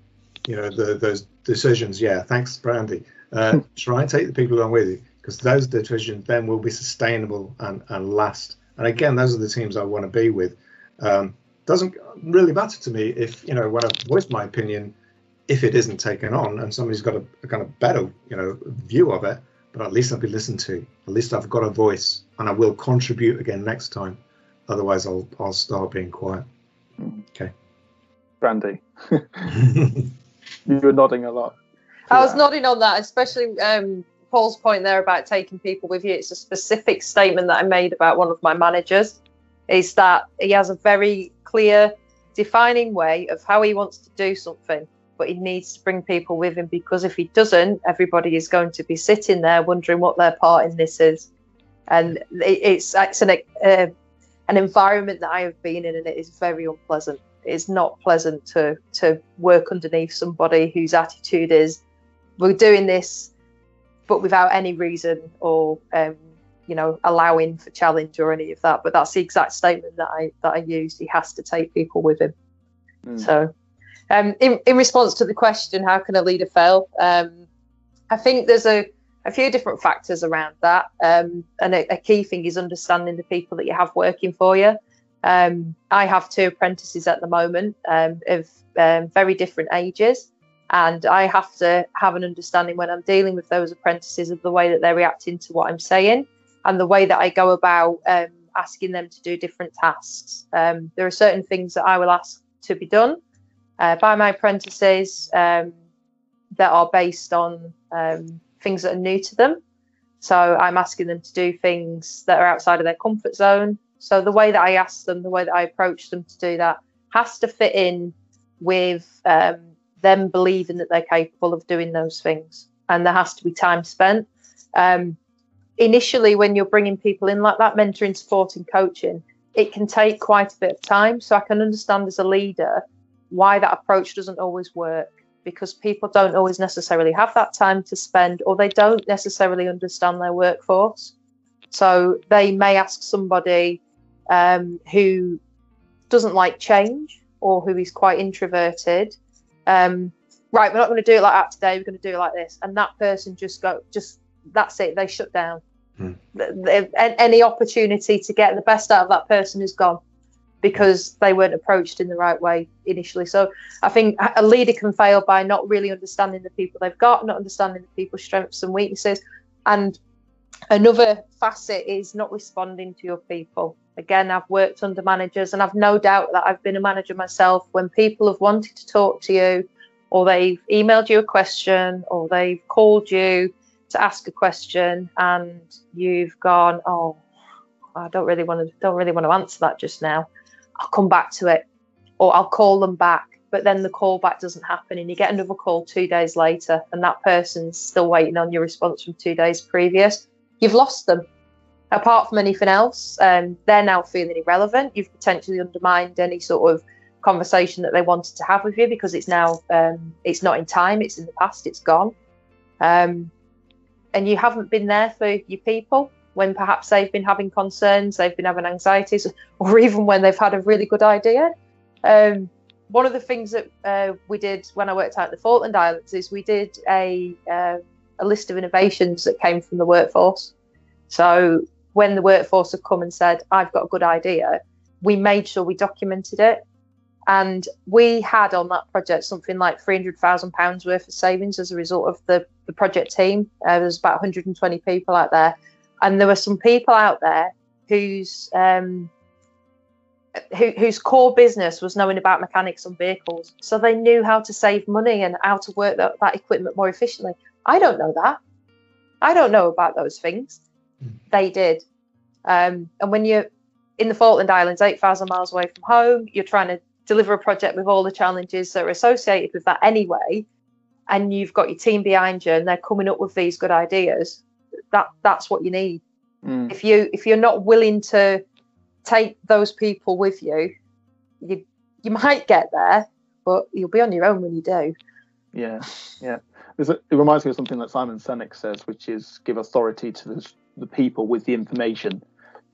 You know, the, those decisions. Yeah, thanks, Brandy. Uh, try and take the people along with you because those decisions then will be sustainable and, and last. And again, those are the teams I want to be with. Um, doesn't really matter to me if you know when I've voiced my opinion, if it isn't taken on and somebody's got a, a kind of better you know view of it, but at least I'll be listened to. At least I've got a voice, and I will contribute again next time. Otherwise, I'll I'll start being quiet. Okay. Brandy, you were nodding a lot. I was nodding on that, especially um, Paul's point there about taking people with you. It's a specific statement that I made about one of my managers. Is that he has a very clear, defining way of how he wants to do something, but he needs to bring people with him because if he doesn't, everybody is going to be sitting there wondering what their part in this is. And it's it's an uh, an environment that I have been in, and it is very unpleasant. It's not pleasant to to work underneath somebody whose attitude is, "We're doing this, but without any reason or um, you know, allowing for challenge or any of that. But that's the exact statement that I that I used. He has to take people with him. Mm. So, um, in in response to the question, how can a leader fail? Um, I think there's a a few different factors around that. Um, and a, a, key thing is understanding the people that you have working for you. Um, I have two apprentices at the moment um, of um, very different ages. And I have to have an understanding when I'm dealing with those apprentices of the way that they're reacting to what I'm saying and the way that I go about um, asking them to do different tasks. Um, there are certain things that I will ask to be done uh, by my apprentices that are based on things that are new to them. So I'm asking them to do things that are outside of their comfort zone. So the way that I ask them, the way that I approach them to do that has to fit in with um, them believing that they're capable of doing those things. And there has to be time spent. Um, initially, when you're bringing people in like that, mentoring, supporting, coaching, it can take quite a bit of time. So I can understand as a leader why that approach doesn't always work because people don't always necessarily have that time to spend or they don't necessarily understand their workforce. So they may ask somebody um, who doesn't like change or who is quite introverted, um, right, we're not going to do it like that today, we're going to do it like this. And that person just go, just that's it, they shut down. Hmm. any opportunity to get the best out of that person is gone because they weren't approached in the right way initially. So I think a leader can fail by not really understanding the people they've got, not understanding the people's strengths and weaknesses. And another facet is not responding to your people. Again, I've worked under managers and I've no doubt that I've been a manager myself when people have wanted to talk to you or they've emailed you a question or they've called you to ask a question and you've gone, oh, I don't really want to don't really want to answer that just now. I'll come back to it or I'll call them back. But then the call back doesn't happen and you get another call two days later and that person's still waiting on your response from two days previous. You've lost them. Apart from anything else, um, they're now feeling irrelevant. You've potentially undermined any sort of conversation that they wanted to have with you because it's now um, it's not in time, it's in the past, it's gone. Um, and you haven't been there for your people when perhaps they've been having concerns, they've been having anxieties, or even when they've had a really good idea. Um, one of the things that uh, we did when I worked out the Falkland Islands is we did a uh, a list of innovations that came from the workforce. So when the workforce have come and said, "I've got a good idea," we made sure we documented it, and we had on that project something like three hundred thousand pounds worth of savings as a result of the the project team. Uh, there's about 120 people out there and there were some people out there whose um, who, whose core business was knowing about mechanics on vehicles, so they knew how to save money and how to work that, that equipment more efficiently. I don't know that. I don't know about those things. Mm. They did. Um, and when you're in the Falkland Islands, 8,000 miles away from home, you're trying to deliver a project with all the challenges that are associated with that anyway, and you've got your team behind you and they're coming up with these good ideas that that's what you need. Mm. If you if you're not willing to take those people with you, you you might get there, but you'll be on your own when you do. Yeah, yeah. it reminds me of something that Simon Sinek says, which is give authority to the, the people with the information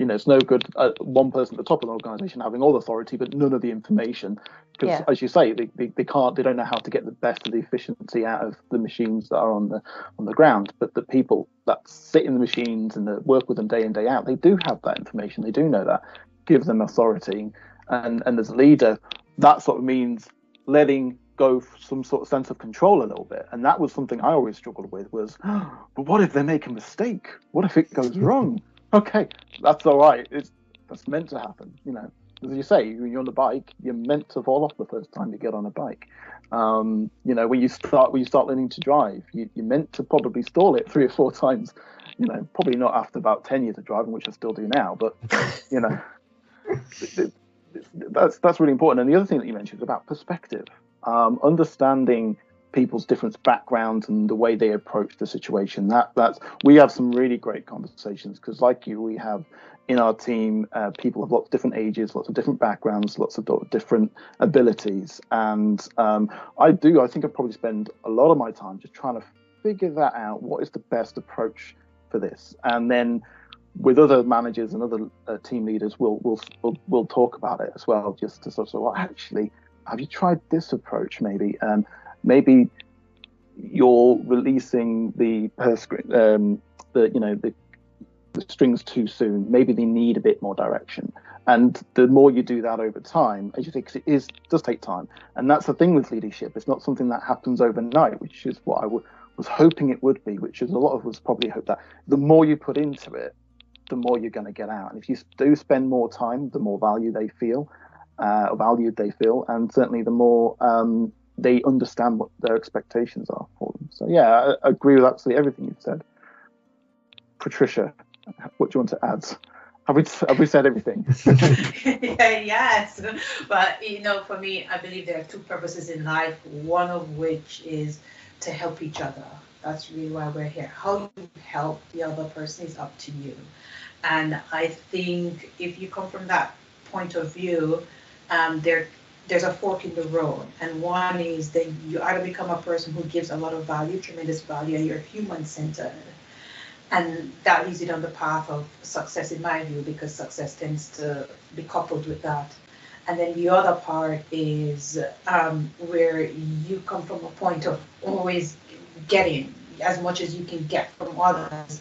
you know, it's no good uh, one person at the top of an organization having all the authority, but none of the information. Because, yeah. as you say, they, they, they, can't, they don't know how to get the best of the efficiency out of the machines that are on the on the ground. But the people that sit in the machines and that work with them day in day out, they do have that information. They do know that. Give them authority, and and as a leader, that sort of means letting go some sort of sense of control a little bit. And that was something I always struggled with was, but what if they make a mistake? What if it goes wrong? Okay, that's all right. It's that's meant to happen. You know, as you say, when you're on the bike, you're meant to fall off the first time you get on a bike. Um, you know, when you start when you start learning to drive, you, you're meant to probably stall it three or four times. You know, probably not after about ten years of driving, which I still do now, but you know, that's that's really important. And the other thing that you mentioned is about perspective, um, understanding people's different backgrounds and the way they approach the situation. That that's we have some really great conversations because, like you, we have in our team uh, people of lots of different ages, lots of different backgrounds, lots of different abilities, and um, I do. I think I probably spend a lot of my time just trying to figure that out. What is the best approach for this, and then with other managers and other uh, team leaders, we'll, we'll we'll we'll talk about it as well, just to sort of well, actually, have you tried this approach maybe? Um, maybe you're releasing the purse um, the you know the, the strings too soon. Maybe they need a bit more direction. And the more you do that over time, as you think, it is does take time, and that's the thing with leadership. It's not something that happens overnight, which is what I w- was hoping it would be, which is a lot of us probably hope that the more you put into it, the more you're going to get out. And if you do spend more time, the more value they feel, uh, valued they feel, and certainly the more um, they understand what their expectations are for them. So yeah, I, I agree with absolutely everything you've said. Patricia, what do you want to add? Have we, have we said everything? yes, but you know, for me, I believe there are two purposes in life. One of which is to help each other. That's really why we're here. How you help the other person is up to you. And I think if you come from that point of view, um, there there's a fork in the road. And one is that you either become a person who gives a lot of value, tremendous value, and you're human centered and that leads you down the path of success in my view because success tends to be coupled with that. And then the other part is um, where you come from a point of always getting as much as you can get from others.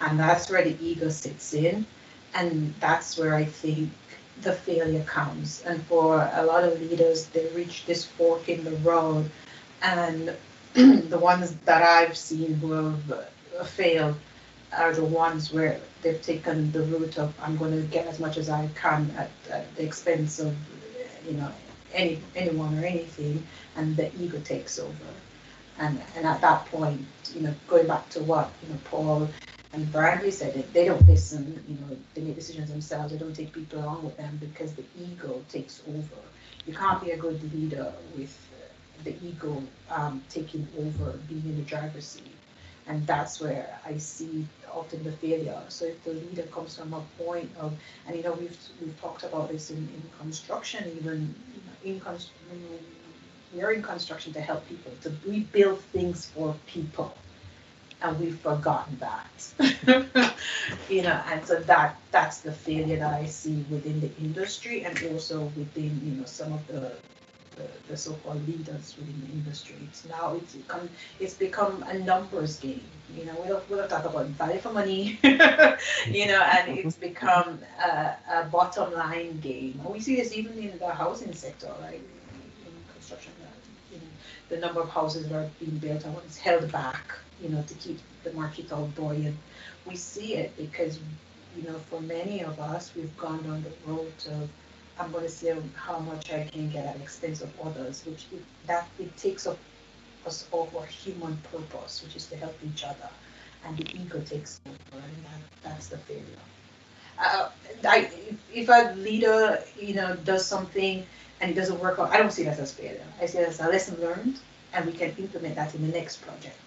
And that's where the ego sits in. And that's where i think the failure comes. And for a lot of leaders they reach this fork in the road. And the ones that i've seen who have uh, failed are the ones where they've taken the route of I'm going to get as much as I can at, at the expense of you know any anyone or anything, and the ego takes over. And and at that point, you know, going back to what you know Paul and Brandy said, it, they don't listen. You know, they make decisions themselves. They don't take people along with them because the ego takes over. You can't be a good leader with the ego um, taking over, being in the driver's seat and that's where I see often the failure. So if the leader comes from a point of, and you know, we've we've talked about this in, in construction, even you know, in construction, we're in construction to help people, to rebuild things for people, and we've forgotten that. you know, and so that that's the failure that I see within the industry and also within you know some of the the, the so-called leaders within the industry. It's now it's become it's become a numbers game. You know, we don't we don't talk about value for money. you know, and it's become a, a bottom line game. And we see this even in the housing sector, right? In construction, the number of houses that are being built is held back. You know, to keep the market all buoyant. We see it because you know, for many of us, we've gone down the road of I'm going to see how much I can get at the expense of others, which it, that it takes up us off our human purpose, which is to help each other, and the ego takes over, and that, that's the failure. Uh, I, if a leader, you know, does something and it doesn't work out, I don't see that as failure. I see it as a lesson learned, and we can implement that in the next project.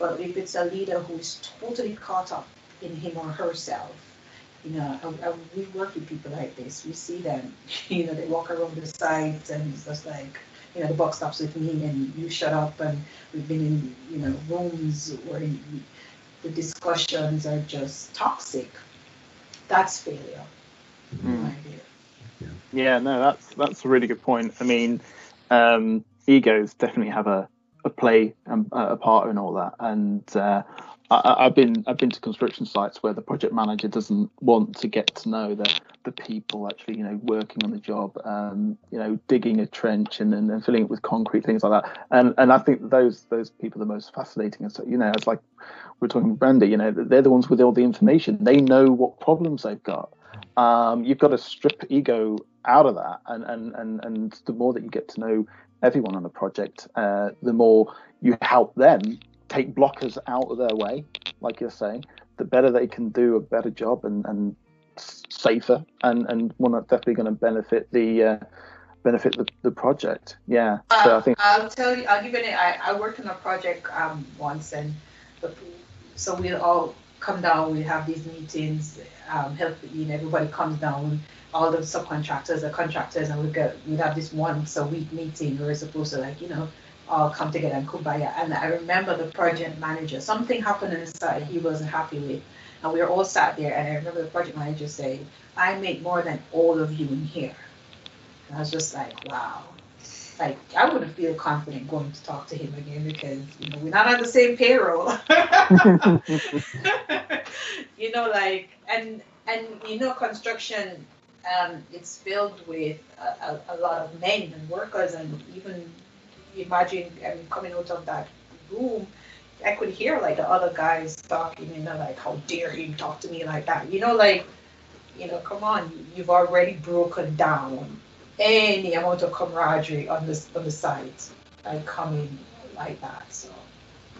But if it's a leader who is totally caught up in him or herself, you know, I, I, we work with people like this. We see them, you know, they walk around the sites and it's just like, you know, the box stops with me and you shut up. And we've been in, you know, rooms where the discussions are just toxic. That's failure. Mm. Yeah, no, that's that's a really good point. I mean, um, egos definitely have a, a play and a part in all that, and uh, I, have been I've been to construction sites where the project manager doesn't want to get to know the the people actually you know working on the job, um, you know digging a trench and, and, and filling it with concrete things like that. And and I think those those people are the most fascinating. And so you know it's like we're talking Brandy, you know they're the ones with all the information. They know what problems they've got. Um, you've got to strip ego out of that, and and and and the more that you get to know everyone on the project, uh, the more you help them take blockers out of their way, like you're saying, the better they can do a better job and, and safer and, and one that's definitely going to benefit the uh, benefit the, the project. Yeah. Uh, so I think I'll tell you. I'll give you. An, I I worked on a project um, once, and the, so we'll all come down. We have these meetings. Um, help you know everybody comes down. All the subcontractors, the contractors, and we get we have this once a week meeting where we're supposed to like you know all come together and kumbaya. And I remember the project manager, something happened inside he wasn't happy with. And we were all sat there, and I remember the project manager saying, I make more than all of you in here. And I was just like, wow. Like I wouldn't feel confident going to talk to him again because you know we're not on the same payroll. you know, like and and you know, construction um, it's filled with a, a, a, lot of men and workers, and even imagine um, coming out of that room, I could hear like the other guys talking, you know, like how dare you talk to me like that, you know, like you know, come on, you've already broken down any amount of camaraderie on this on the site, like coming like that. So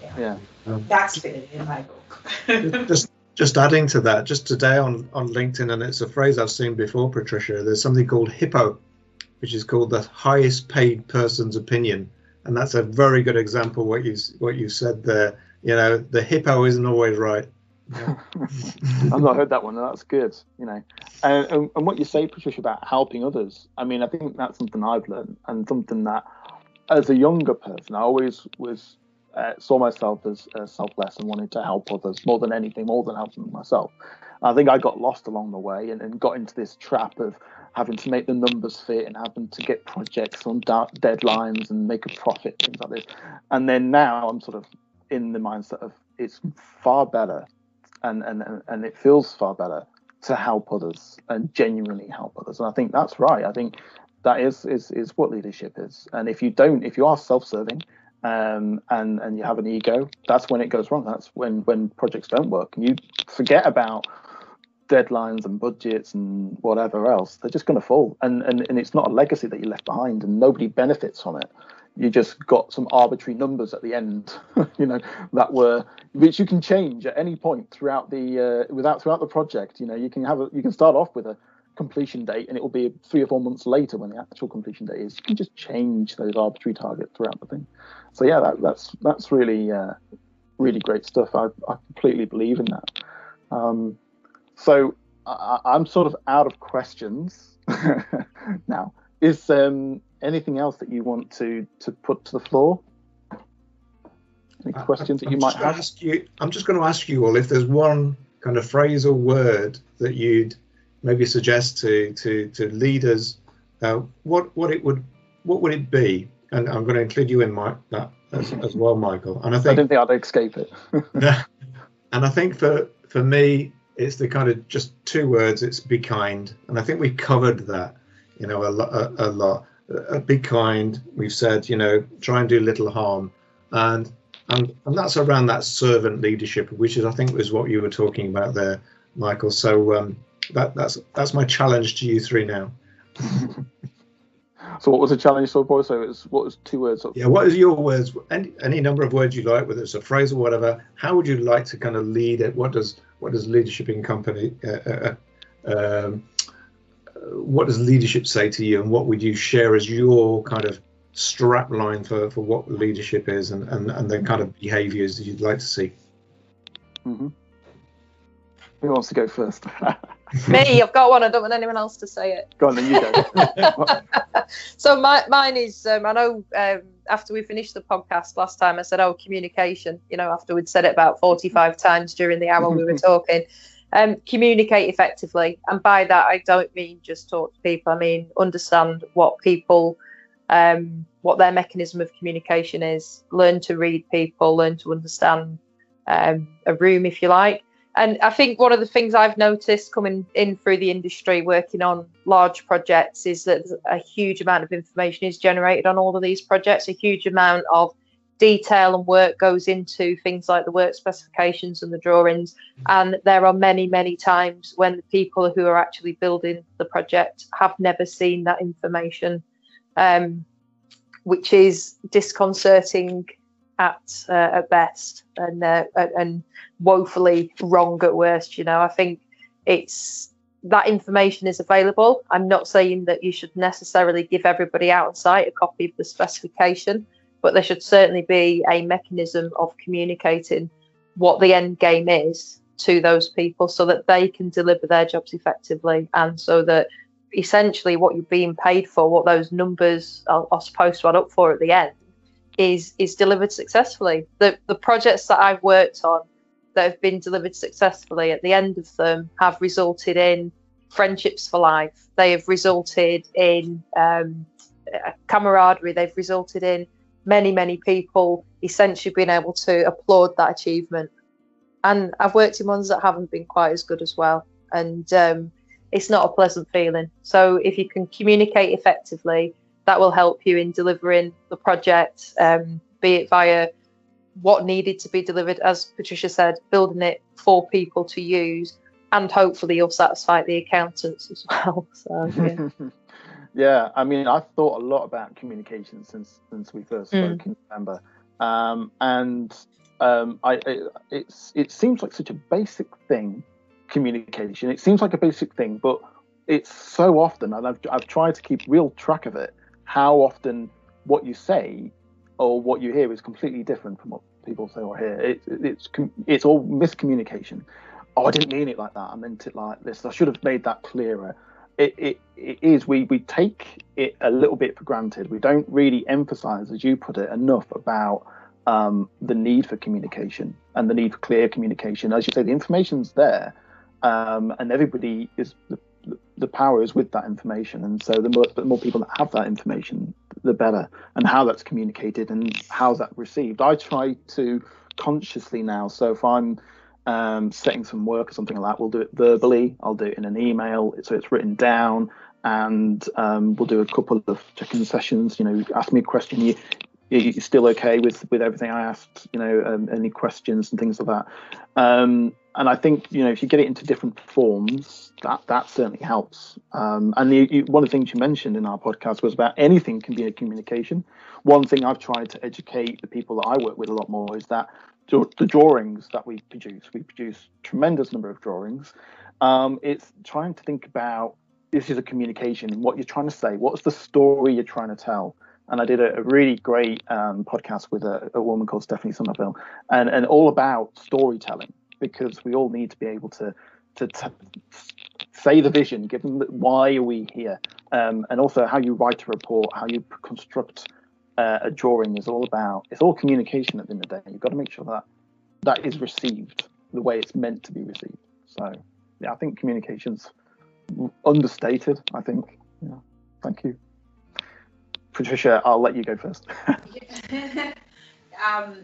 yeah, yeah. Um, that's fitting in my book. just just adding to that, just today on on LinkedIn, and it's a phrase I've seen before, Patricia. There's something called HIPPO, which is called the highest paid person's opinion, and that's a very good example what you what you said there. You know, the HIPPO isn't always right. Yeah. I've not heard that one. That's good. You know, and, and, what you say, Patricia, about helping others. I mean, I think that's something I've learned, and something that, as a younger person, I always was uh, saw myself as uh, selfless and wanted to help others more than anything, more than helping myself. I think I got lost along the way and, and got into this trap of having to make the numbers fit and having to get projects on da- deadlines and make a profit, things like this. And then now I'm sort of in the mindset of it's far better and, and, and it feels far better to help others and genuinely help others. And I think that's right. I think that is, is, is what leadership is. And if you don't, if you are self-serving um, and, and you have an ego, that's when it goes wrong. That's when, when projects don't work and you forget about deadlines and budgets and whatever else. They're just going to fall. And, and, and it's not a legacy that you left behind and nobody benefits from it you just got some arbitrary numbers at the end, you know, that were which you can change at any point throughout the uh, without throughout the project. You know, you can have a you can start off with a completion date and it will be three or four months later when the actual completion date is. You can just change those arbitrary targets throughout the thing. So yeah, that, that's that's really uh, really great stuff. I, I completely believe in that. Um, so I, I'm sort of out of questions now. Is um, anything else that you want to to put to the floor? Any questions I, that you might have? You, I'm just going to ask you all if there's one kind of phrase or word that you'd maybe suggest to to to leaders. Uh, what what it would what would it be? And I'm going to include you in my that as, as well, Michael. And I think I didn't think I'd escape it. and I think for for me, it's the kind of just two words. It's be kind, and I think we covered that, you know, a, a, a lot uh, be kind. We've said, you know, try and do little harm, and and and that's around that servant leadership, which is I think was what you were talking about there, Michael. So um, that that's that's my challenge to you three now. so what was the challenge so far? So it's what was two words? Yeah, what is your words? Any any number of words you like, whether it's a phrase or whatever. How would you like to kind of lead it? What does what does leadership in company uh, uh, uh um, what does leadership say to you, and what would you share as your kind of strap line for, for what leadership is, and, and, and the kind of behaviours that you'd like to see? Mm-hmm. Who wants to go first? Me, I've got one. I don't want anyone else to say it. Go on, then you go. so my, mine is. Um, I know um, after we finished the podcast last time, I said, "Oh, communication." You know, after we'd said it about forty-five times during the hour we were talking, um, communicate effectively. And by that, I don't mean just talk to people. I mean understand what people, um, what their mechanism of communication is. Learn to read people. Learn to understand um, a room, if you like. And I think one of the things I've noticed coming in through the industry, working on large projects, is that a huge amount of information is generated on all of these projects. A huge amount of detail and work goes into things like the work specifications and the drawings. And there are many, many times when the people who are actually building the project have never seen that information, um, which is disconcerting at uh, at best and uh, and woefully wrong at worst. You know, I think it's that information is available. I'm not saying that you should necessarily give everybody out a copy of the specification but there should certainly be a mechanism of communicating what the end game is to those people so that they can deliver their jobs effectively and so that essentially what you're being paid for what those numbers are, are supposed to add up for at the end is is delivered successfully the the projects that i've worked on that have been delivered successfully at the end of them have resulted in friendships for life they have resulted in um, camaraderie. They've resulted in many, many people essentially being able to applaud that achievement. And I've worked in ones that haven't been quite as good as well. And um, it's not a pleasant feeling. So if you can communicate effectively, that will help you in delivering the project, um, be it via what needed to be delivered, as Patricia said, building it for people to use, and hopefully you'll satisfy the accountants as well. So yeah. yeah, I mean, I've thought a lot about communication since since we first Mm. spoke in November, um, and um, I it, it's it seems like such a basic thing, communication. It seems like a basic thing, but it's so often, and I've I've tried to keep real track of it. How often what you say or what you hear is completely different from what people say or hear. It, it, it's it's all miscommunication. Oh, I didn't mean it like that. I meant it like this. I should have made that clearer it, it, it is we, we take it a little bit for granted. We don't really emphasize, as you put it, enough about um, the need for communication and the need for clear communication. As you say, the information's there, um, and everybody is the, the power is with that information. And so the more, the more people that have that information, the better. And how that's communicated and how's that received. I try to consciously now. So if I'm um, setting some work or something like that, we'll do it verbally. I'll do it in an email, so it's written down, and um, we'll do a couple of check-in sessions. You know, ask me a question. You, you still okay with with everything I asked? You know, um, any questions and things like that. Um, and I think you know if you get it into different forms, that that certainly helps. Um, and you, you, one of the things you mentioned in our podcast was about anything can be a communication. One thing I've tried to educate the people that I work with a lot more is that the drawings that we produce, we produce tremendous number of drawings. Um, it's trying to think about this is a communication, what you're trying to say, what's the story you're trying to tell. And I did a, a really great um, podcast with a, a, woman called Stephanie Somerville, and, and all about storytelling because we all need to be able to to t- say the vision, given why are we here, um, and also how you write a report, how you construct uh, a drawing is all about. It's all communication at the end of the day. You've got to make sure that that is received the way it's meant to be received. So yeah, I think communication's understated. I think. Yeah. Thank you, Patricia. I'll let you go first. um,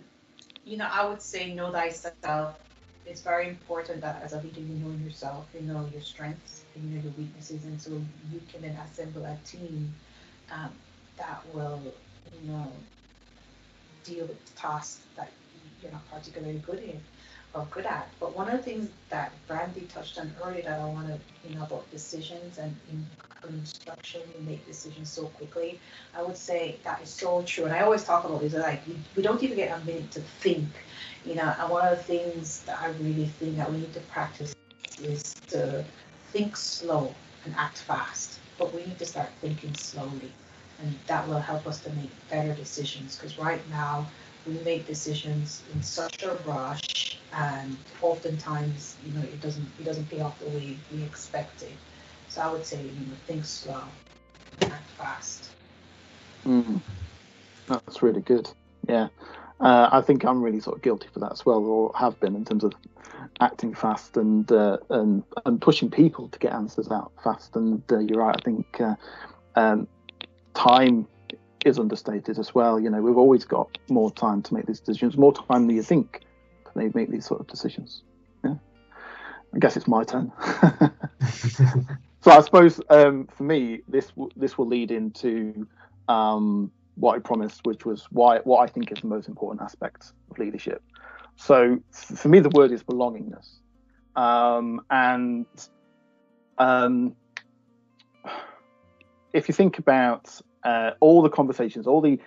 you know, I would say know thyself. It's very important that as a leader, you know yourself, you know your strengths, you know your weaknesses, and so you can then assemble a team um, that will, you know, deal with tasks that you're not particularly good in or good at. But one of the things that Brandy touched on earlier that I want to, you know, about decisions and in construction, we make decisions so quickly. I would say that is so true. And I always talk about this, like, we, we don't even get a minute to think, you know, and one of the things that I really think that we need to practice is to think slow and act fast. But we need to start thinking slowly. And that will help us to make better decisions. Because right now, we make decisions in such a rush and oftentimes you know it doesn't it doesn't pay off the way we expected so i would say you know think slow act fast mm. that's really good yeah uh, i think i'm really sort of guilty for that as well or have been in terms of acting fast and uh, and and pushing people to get answers out fast and uh, you're right i think uh, um, time is understated as well. You know, we've always got more time to make these decisions, more time than you think to make these sort of decisions. Yeah. I guess it's my turn. so I suppose um, for me, this this will lead into um, what I promised, which was why what I think is the most important aspect of leadership. So for me, the word is belongingness, um, and um, if you think about uh, all the conversations, all the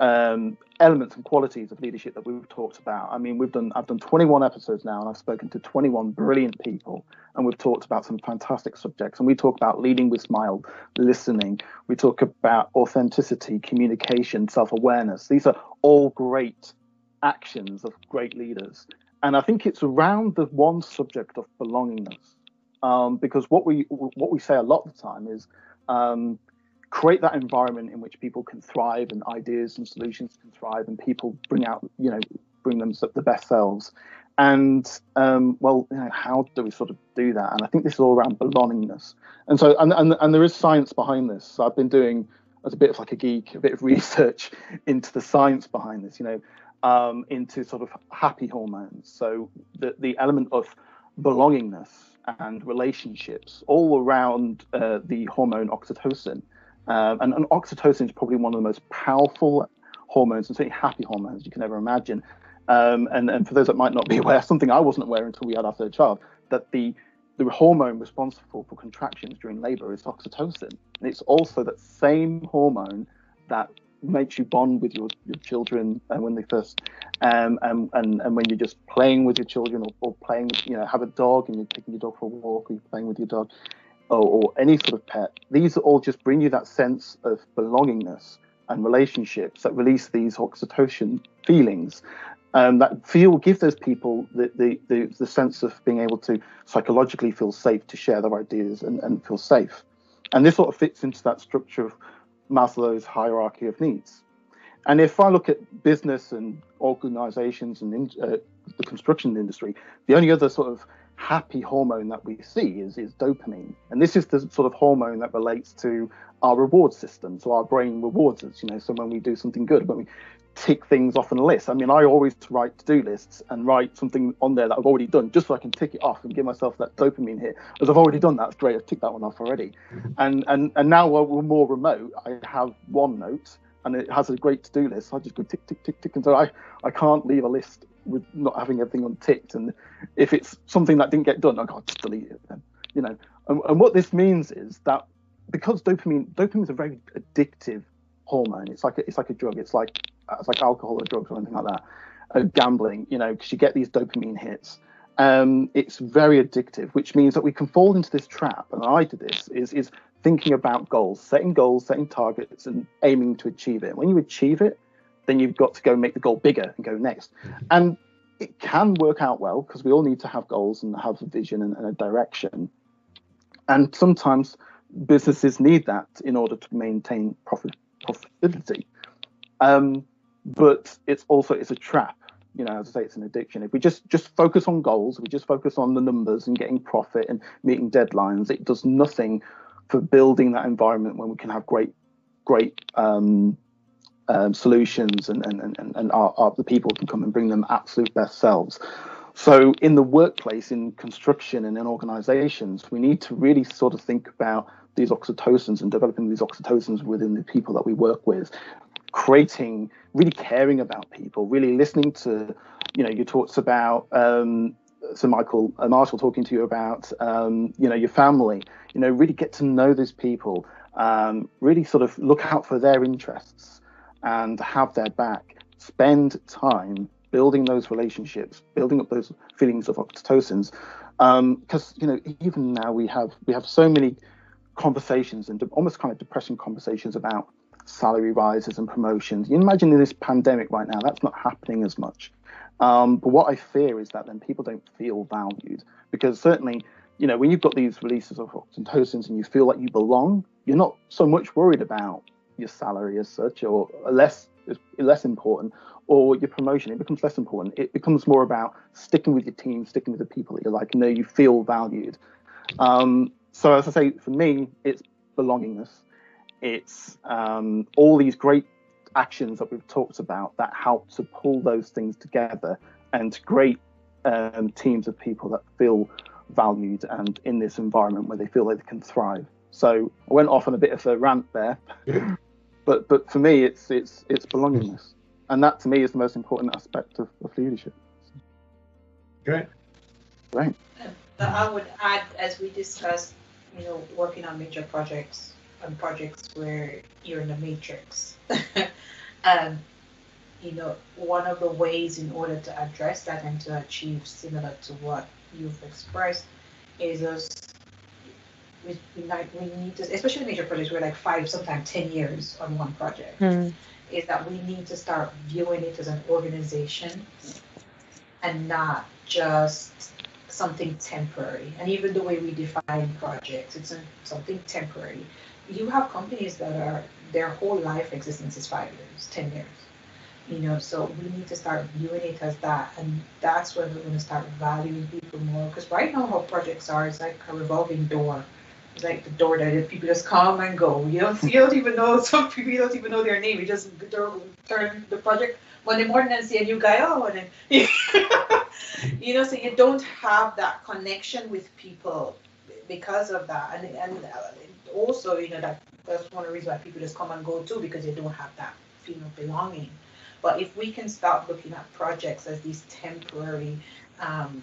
um, elements and qualities of leadership that we've talked about. I mean, we've done I've done 21 episodes now, and I've spoken to 21 brilliant people, and we've talked about some fantastic subjects. And we talk about leading with smile, listening. We talk about authenticity, communication, self-awareness. These are all great actions of great leaders. And I think it's around the one subject of belongingness, um, because what we what we say a lot of the time is. Um, create that environment in which people can thrive and ideas and solutions can thrive and people bring out you know bring them the best selves and um, well you know, how do we sort of do that and i think this is all around belongingness and so and, and, and there is science behind this so i've been doing as a bit of like a geek, a bit of research into the science behind this, you know, um, into sort of happy hormones. So the, the element of belongingness and relationships all around uh, the hormone oxytocin. Um, and, and, oxytocin is probably one of the most powerful hormones and certainly happy hormones you can ever imagine. Um, and, and for those that might not be aware, something I wasn't aware until we had our third child, that the the hormone responsible for contractions during labor is oxytocin. And it's also that same hormone that makes you bond with your, your children and when they first um, and, and and when you're just playing with your children or, or playing you know have a dog and you're taking your dog for a walk or you're playing with your dog or, or any sort of pet these all just bring you that sense of belongingness and relationships that release these oxytocin feelings um, that feel give those people the, the, the, the, sense of being able to psychologically feel safe to share their ideas and, and feel safe. And this sort of fits into that structure of Maslow's hierarchy of needs. And if I look at business and organizations and in, uh, the construction industry, the only other sort of happy hormone that we see is, is dopamine. And this is the sort of hormone that relates to our reward system. So our brain rewards us, you know, so when we do something good, when we tick things off on a list. I mean, I always write to-do lists and write something on there that I've already done, just so I can tick it off and give myself that dopamine hit. As I've already done that, it's great. I've ticked that one off already. And and and now we're more remote, I have OneNote and it has a great to-do list. I just go tick tick tick tick, and so I I can't leave a list with not having everything unticked. And if it's something that didn't get done, I can't just delete it. Then you know. And, and what this means is that because dopamine dopamine is a very addictive hormone. It's like a, it's like a drug. It's like it's like alcohol or drugs or anything like that. Uh, gambling, you know, because you get these dopamine hits. Um, it's very addictive, which means that we can fall into this trap. And I did this is is thinking about goals, setting goals, setting targets, and aiming to achieve it. When you achieve it, then you've got to go make the goal bigger and go next. Mm-hmm. And it can work out well because we all need to have goals and have a vision and, and a direction. And sometimes businesses need that in order to maintain profit profitability. Um, but it's also it's a trap. You know, as I say, it's an addiction. If we just just focus on goals, we just focus on the numbers and getting profit and meeting deadlines, it does nothing for building that environment when we can have great great um, um, solutions and and and, and our, our, the people can come and bring them absolute best selves. So in the workplace, in construction and in organizations, we need to really sort of think about these oxytocins and developing these oxytocins within the people that we work with, creating, really caring about people, really listening to, you know, your talks about, um, so Michael, uh, Marshall talking to you about, um, you know, your family, you know, really get to know those people, um, really sort of look out for their interests and have their back, spend time building those relationships, building up those feelings of oxytocins. Because um, you know, even now we have we have so many conversations and almost kind of depressing conversations about salary rises and promotions. You imagine in this pandemic right now, that's not happening as much. Um, but what I fear is that then people don't feel valued because certainly, you know, when you've got these releases of oxytocins and you feel like you belong, you're not so much worried about your salary as such or less less important or your promotion it becomes less important it becomes more about sticking with your team sticking with the people that you like and know you feel valued um, so as I say, for me, it's belongingness. It's um, all these great actions that we've talked about that help to pull those things together and create um, teams of people that feel valued and in this environment where they feel like they can thrive. So I went off on a bit of a rant there, but but for me, it's it's it's belongingness, and that to me is the most important aspect of, of leadership. Great. Great. But I would add, as we discussed, you know, working on major projects on projects where you're in the matrix. um, you know, one of the ways in order to address that and to achieve similar to what you've expressed is us we, we, we need to, especially major projects, we're like five, sometimes 10 years on one project, mm. is that we need to start viewing it as an organization and not just something temporary. And even the way we define projects, it's something temporary. You have companies that are their whole life existence is five years, ten years. You know, so we need to start viewing it as that, and that's when we're going to start valuing people more. Because right now, how projects are, it's like a revolving door. It's like the door that people just come and go. You don't you don't even know some people you don't even know their name. You just turn the project Monday morning and see a new guy. Oh, and then you know, so you don't have that connection with people because of that, and and uh, also you know that that's one of the reasons why people just come and go too because they don't have that feeling of belonging. But if we can start looking at projects as these temporary um,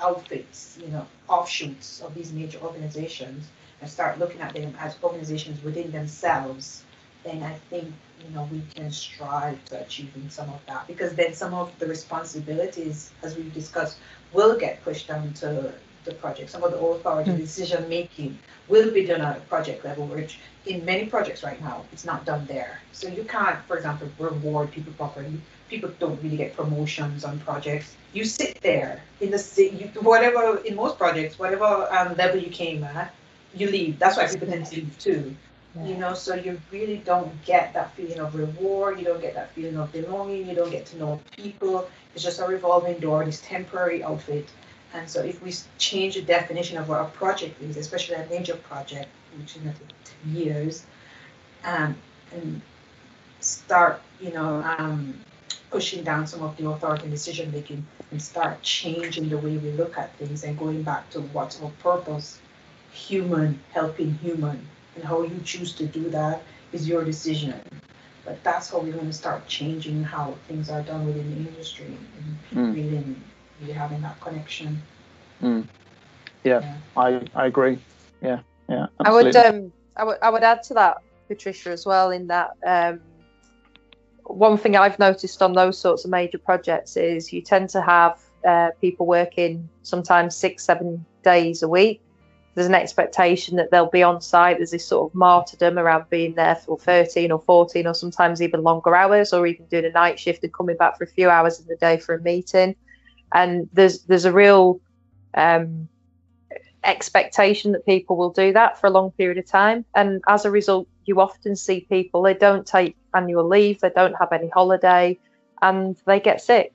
outfits, you know, offshoots of these major organizations, and start looking at them as organizations within themselves, then I think you know we can strive to achieving some of that because then some of the responsibilities, as we've discussed, will get pushed down to the project. Some of the authority mm. decision making will be done at a project level, which in many projects right now it's not done there. So you can't, for example, reward people properly. People don't really get promotions on projects. You sit there in the you, whatever in most projects, whatever um, level you came at, you leave. That's why people tend to leave too. Yeah. You know, so you really don't get that feeling of reward. You don't get that feeling of belonging. You don't get to know people. It's just a revolving door, this temporary outfit. And so, if we change the definition of what a project is, especially a major project, which is years, um, and start, you know, um, pushing down some of the authority and decision making, and start changing the way we look at things, and going back to what's our purpose human helping human and how you choose to do that is your decision but that's how we're going to start changing how things are done within the industry and mm. really, really having that connection mm. yeah, yeah, I, I agree yeah yeah absolutely. i would um I would I would add to that patricia as well in that um one thing I've noticed on those sorts of major projects is you tend to have uh, people working sometimes six, seven days a week there's an expectation that they'll be on site. There's this sort of martyrdom around being there for 13 or 14 or sometimes even longer hours, or even doing a night shift and coming back for a few hours in the day for a meeting. And there's there's a real um, expectation that people will do that for a long period of time. And as a result, you often see people they don't take annual leave, they don't have any holiday, and they get sick,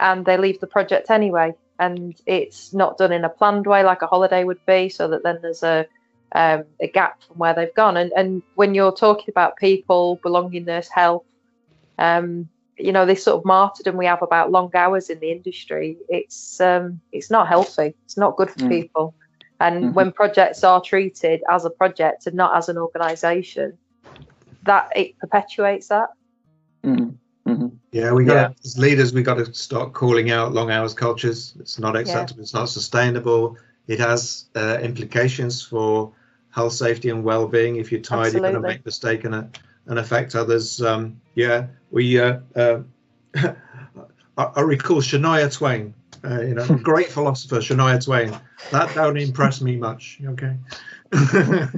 and they leave the project anyway and it's not done in a planned way like a holiday would be, so that then there's a um, a gap from where they've gone. And and when you're talking about people, belongingness, health, um, you know, this sort of martyrdom we have about long hours in the industry, it's um, it's not healthy. It's not good for mm. people. And mm-hmm. when projects are treated as a project and not as an organisation, that it perpetuates that. Mm. Mm-hmm. Yeah, we got yeah. as leaders, we got to start calling out long hours cultures. It's not acceptable. Yeah. It's not sustainable. It has uh, implications for health, safety, and well-being. If you're tired, Absolutely. you're going to make a mistake and, uh, and affect others. Um, yeah, we. Uh, uh, I, I, recall Shania Twain. Uh, you know, great philosopher Shania Twain. That don't impress me much. Okay. but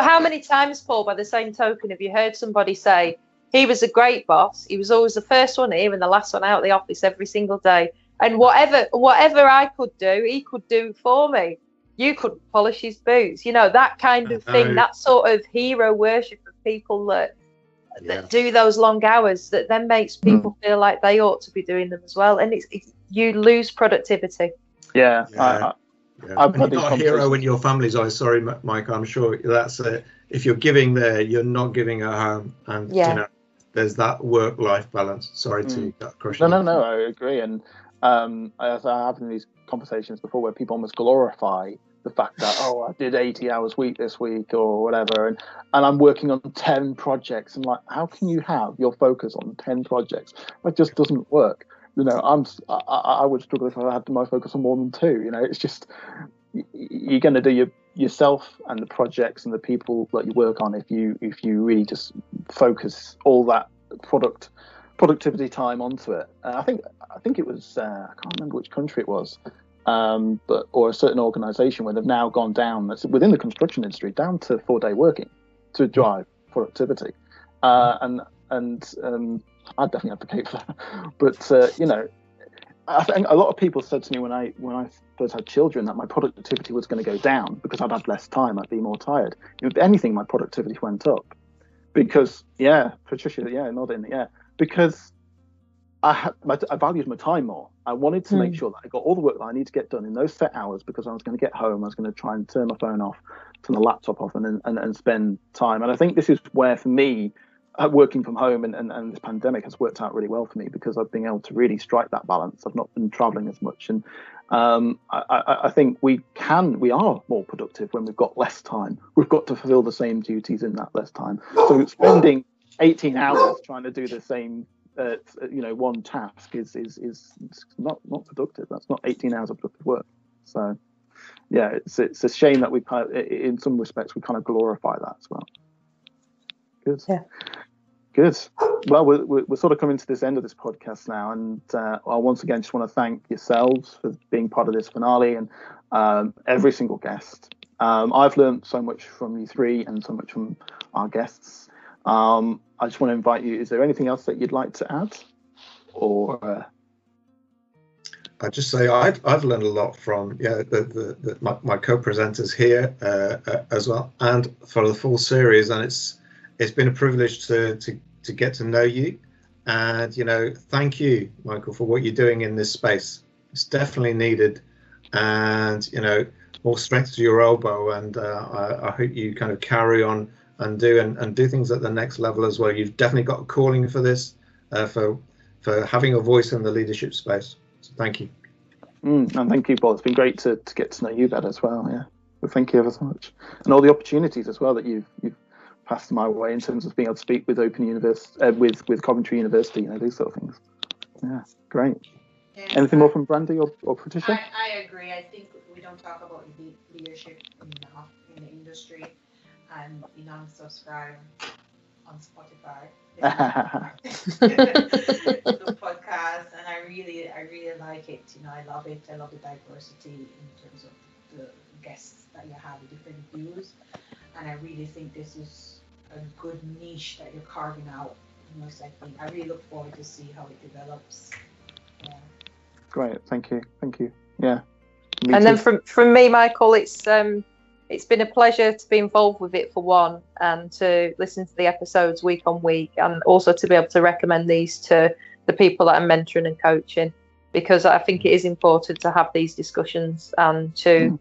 how many times, Paul, by the same token, have you heard somebody say, he was a great boss. He was always the first one here and the last one out of the office every single day. And whatever whatever I could do, he could do for me. You could polish his boots, you know that kind of thing. That sort of hero worship of people that yeah. that do those long hours that then makes hmm. people mm. feel like they ought to be doing them as well. And it's, it's you lose productivity. Yeah, yeah. I, I, yeah. I you're not a hero in your family's eyes. Sorry, Mike. I'm sure that's it. If you're giving there, you're not giving at home, and yeah. you know there's that work life balance. Sorry to mm. crush. No, no, no. I agree, and um, I have in these conversations before, where people almost glorify the fact that oh, I did 80 hours week this week or whatever, and and I'm working on 10 projects. And like, how can you have your focus on 10 projects? That just doesn't work. You know, I'm I, I would struggle if I had my focus on more than two. You know, it's just you're going to do your yourself and the projects and the people that you work on if you if you really just focus all that product productivity time onto it. Uh, I think I think it was uh, I can't remember which country it was, um, but or a certain organisation where they've now gone down that's within the construction industry down to four day working to drive productivity, uh, and and um, I definitely advocate for that. But uh, you know, I think a lot of people said to me when I when I first had children that my productivity was going to go down because I'd had less time, I'd be more tired. If anything, my productivity went up because yeah, Patricia, yeah, nodding, yeah, because I, I valued my time more. I wanted to mm. make hmm. sure that I got all the work that I need to get done in those set hours because I was going to get home. I was going to try and turn my phone off, turn the laptop off, and and, and spend time. And I think this is where, for me, uh, working from home and, and, and this pandemic has worked out really well for me because I've been able to really strike that balance. I've not been traveling as much, and um, I, I, think we can, we are more productive when we've got less time. We've got to fulfill the same duties in that less time. So spending 18 hours trying to do the same, uh, you know, one task is is is not not productive. That's not 18 hours of productive work. So, yeah, it's it's a shame that we kind of, in some respects, we kind of glorify that as well. Good. Yeah. Good. Well, we're, we're sort of coming to this end of this podcast now, and uh, I once again just want to thank yourselves for being part of this finale and um, every single guest. Um, I've learned so much from you three and so much from our guests. Um, I just want to invite you. Is there anything else that you'd like to add, or? Uh... I just say I've I've learned a lot from yeah the, the, the my, my, co-presenters here uh, uh, as well, and for the full series, and it's it's been a privilege to, to, to get to know you. And, you know, thank you, Michael, for what you're doing in this space. It's definitely needed. And, you know, more strength to your elbow. And uh, I, I, hope you kind of carry on and do and, and do things at the next level as well. You've definitely got a calling for this, uh, for, for having a voice in the leadership space. So thank you. Mm, and thank you, Paul. It's been great to, to get to know you better as well. Yeah. But thank you ever so much. And all the opportunities as well that you've, you've passed my way in terms of being able to speak with Open University, uh, with with Coventry University, you know, these sort of things. Yeah, great. Anything more from Brandy or, or Patricia? I, I, agree. I think we don't talk about leadership enough in the industry, and you know, subscribe on Spotify. the podcast, and I really, I really like it. You know, I love it. I love the diversity in terms of the guests that you have, the different views, and I really think this is a good niche that you're carving out. Most likely, I really look forward to see how it develops. Yeah. Great, thank you, thank you. Yeah. Me and too. then from from me, Michael, it's um, it's been a pleasure to be involved with it for one, and to listen to the episodes week on week, and also to be able to recommend these to the people that I'm mentoring and coaching, because I think it is important to have these discussions and to. Mm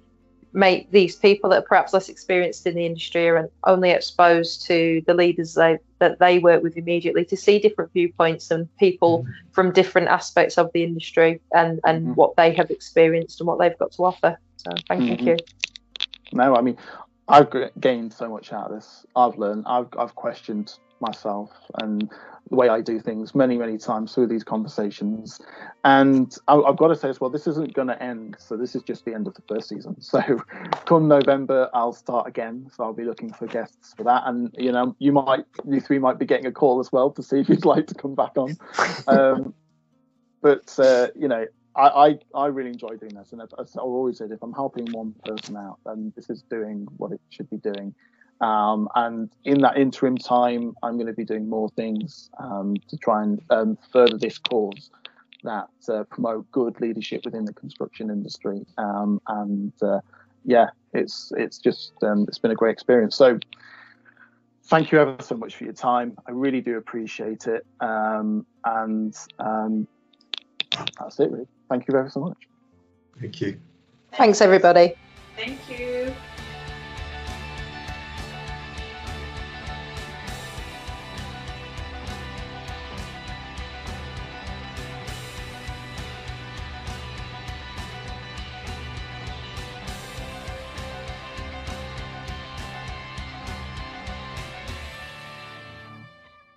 make these people that are perhaps less experienced in the industry and only exposed to the leaders they, that they work with immediately to see different viewpoints and people mm-hmm. from different aspects of the industry and, and mm-hmm. what they have experienced and what they've got to offer. So thank mm-hmm. you. No, I mean, I've gained so much out of this. I've learned, I've, I've questioned myself and the way I do things many, many times through these conversations. And I, have got to say as well, this isn't going to end. So this is just the end of the first season. So come November, I'll start again. So I'll be looking for guests for that. And you know, you might, you three might be getting a call as well to see if you'd like to come back on. Um, but uh, you know, I, I, I really enjoy doing this, and I've always said if I'm helping one person out, then this is doing what it should be doing. Um, and in that interim time, I'm going to be doing more things um, to try and um, further this cause that uh, promote good leadership within the construction industry. Um, and uh, yeah, it's it's just um, it's been a great experience. So thank you ever so much for your time. I really do appreciate it. Um, and that's it, really. Thank you ever so much. Thank you. Thanks, everybody. Thank you.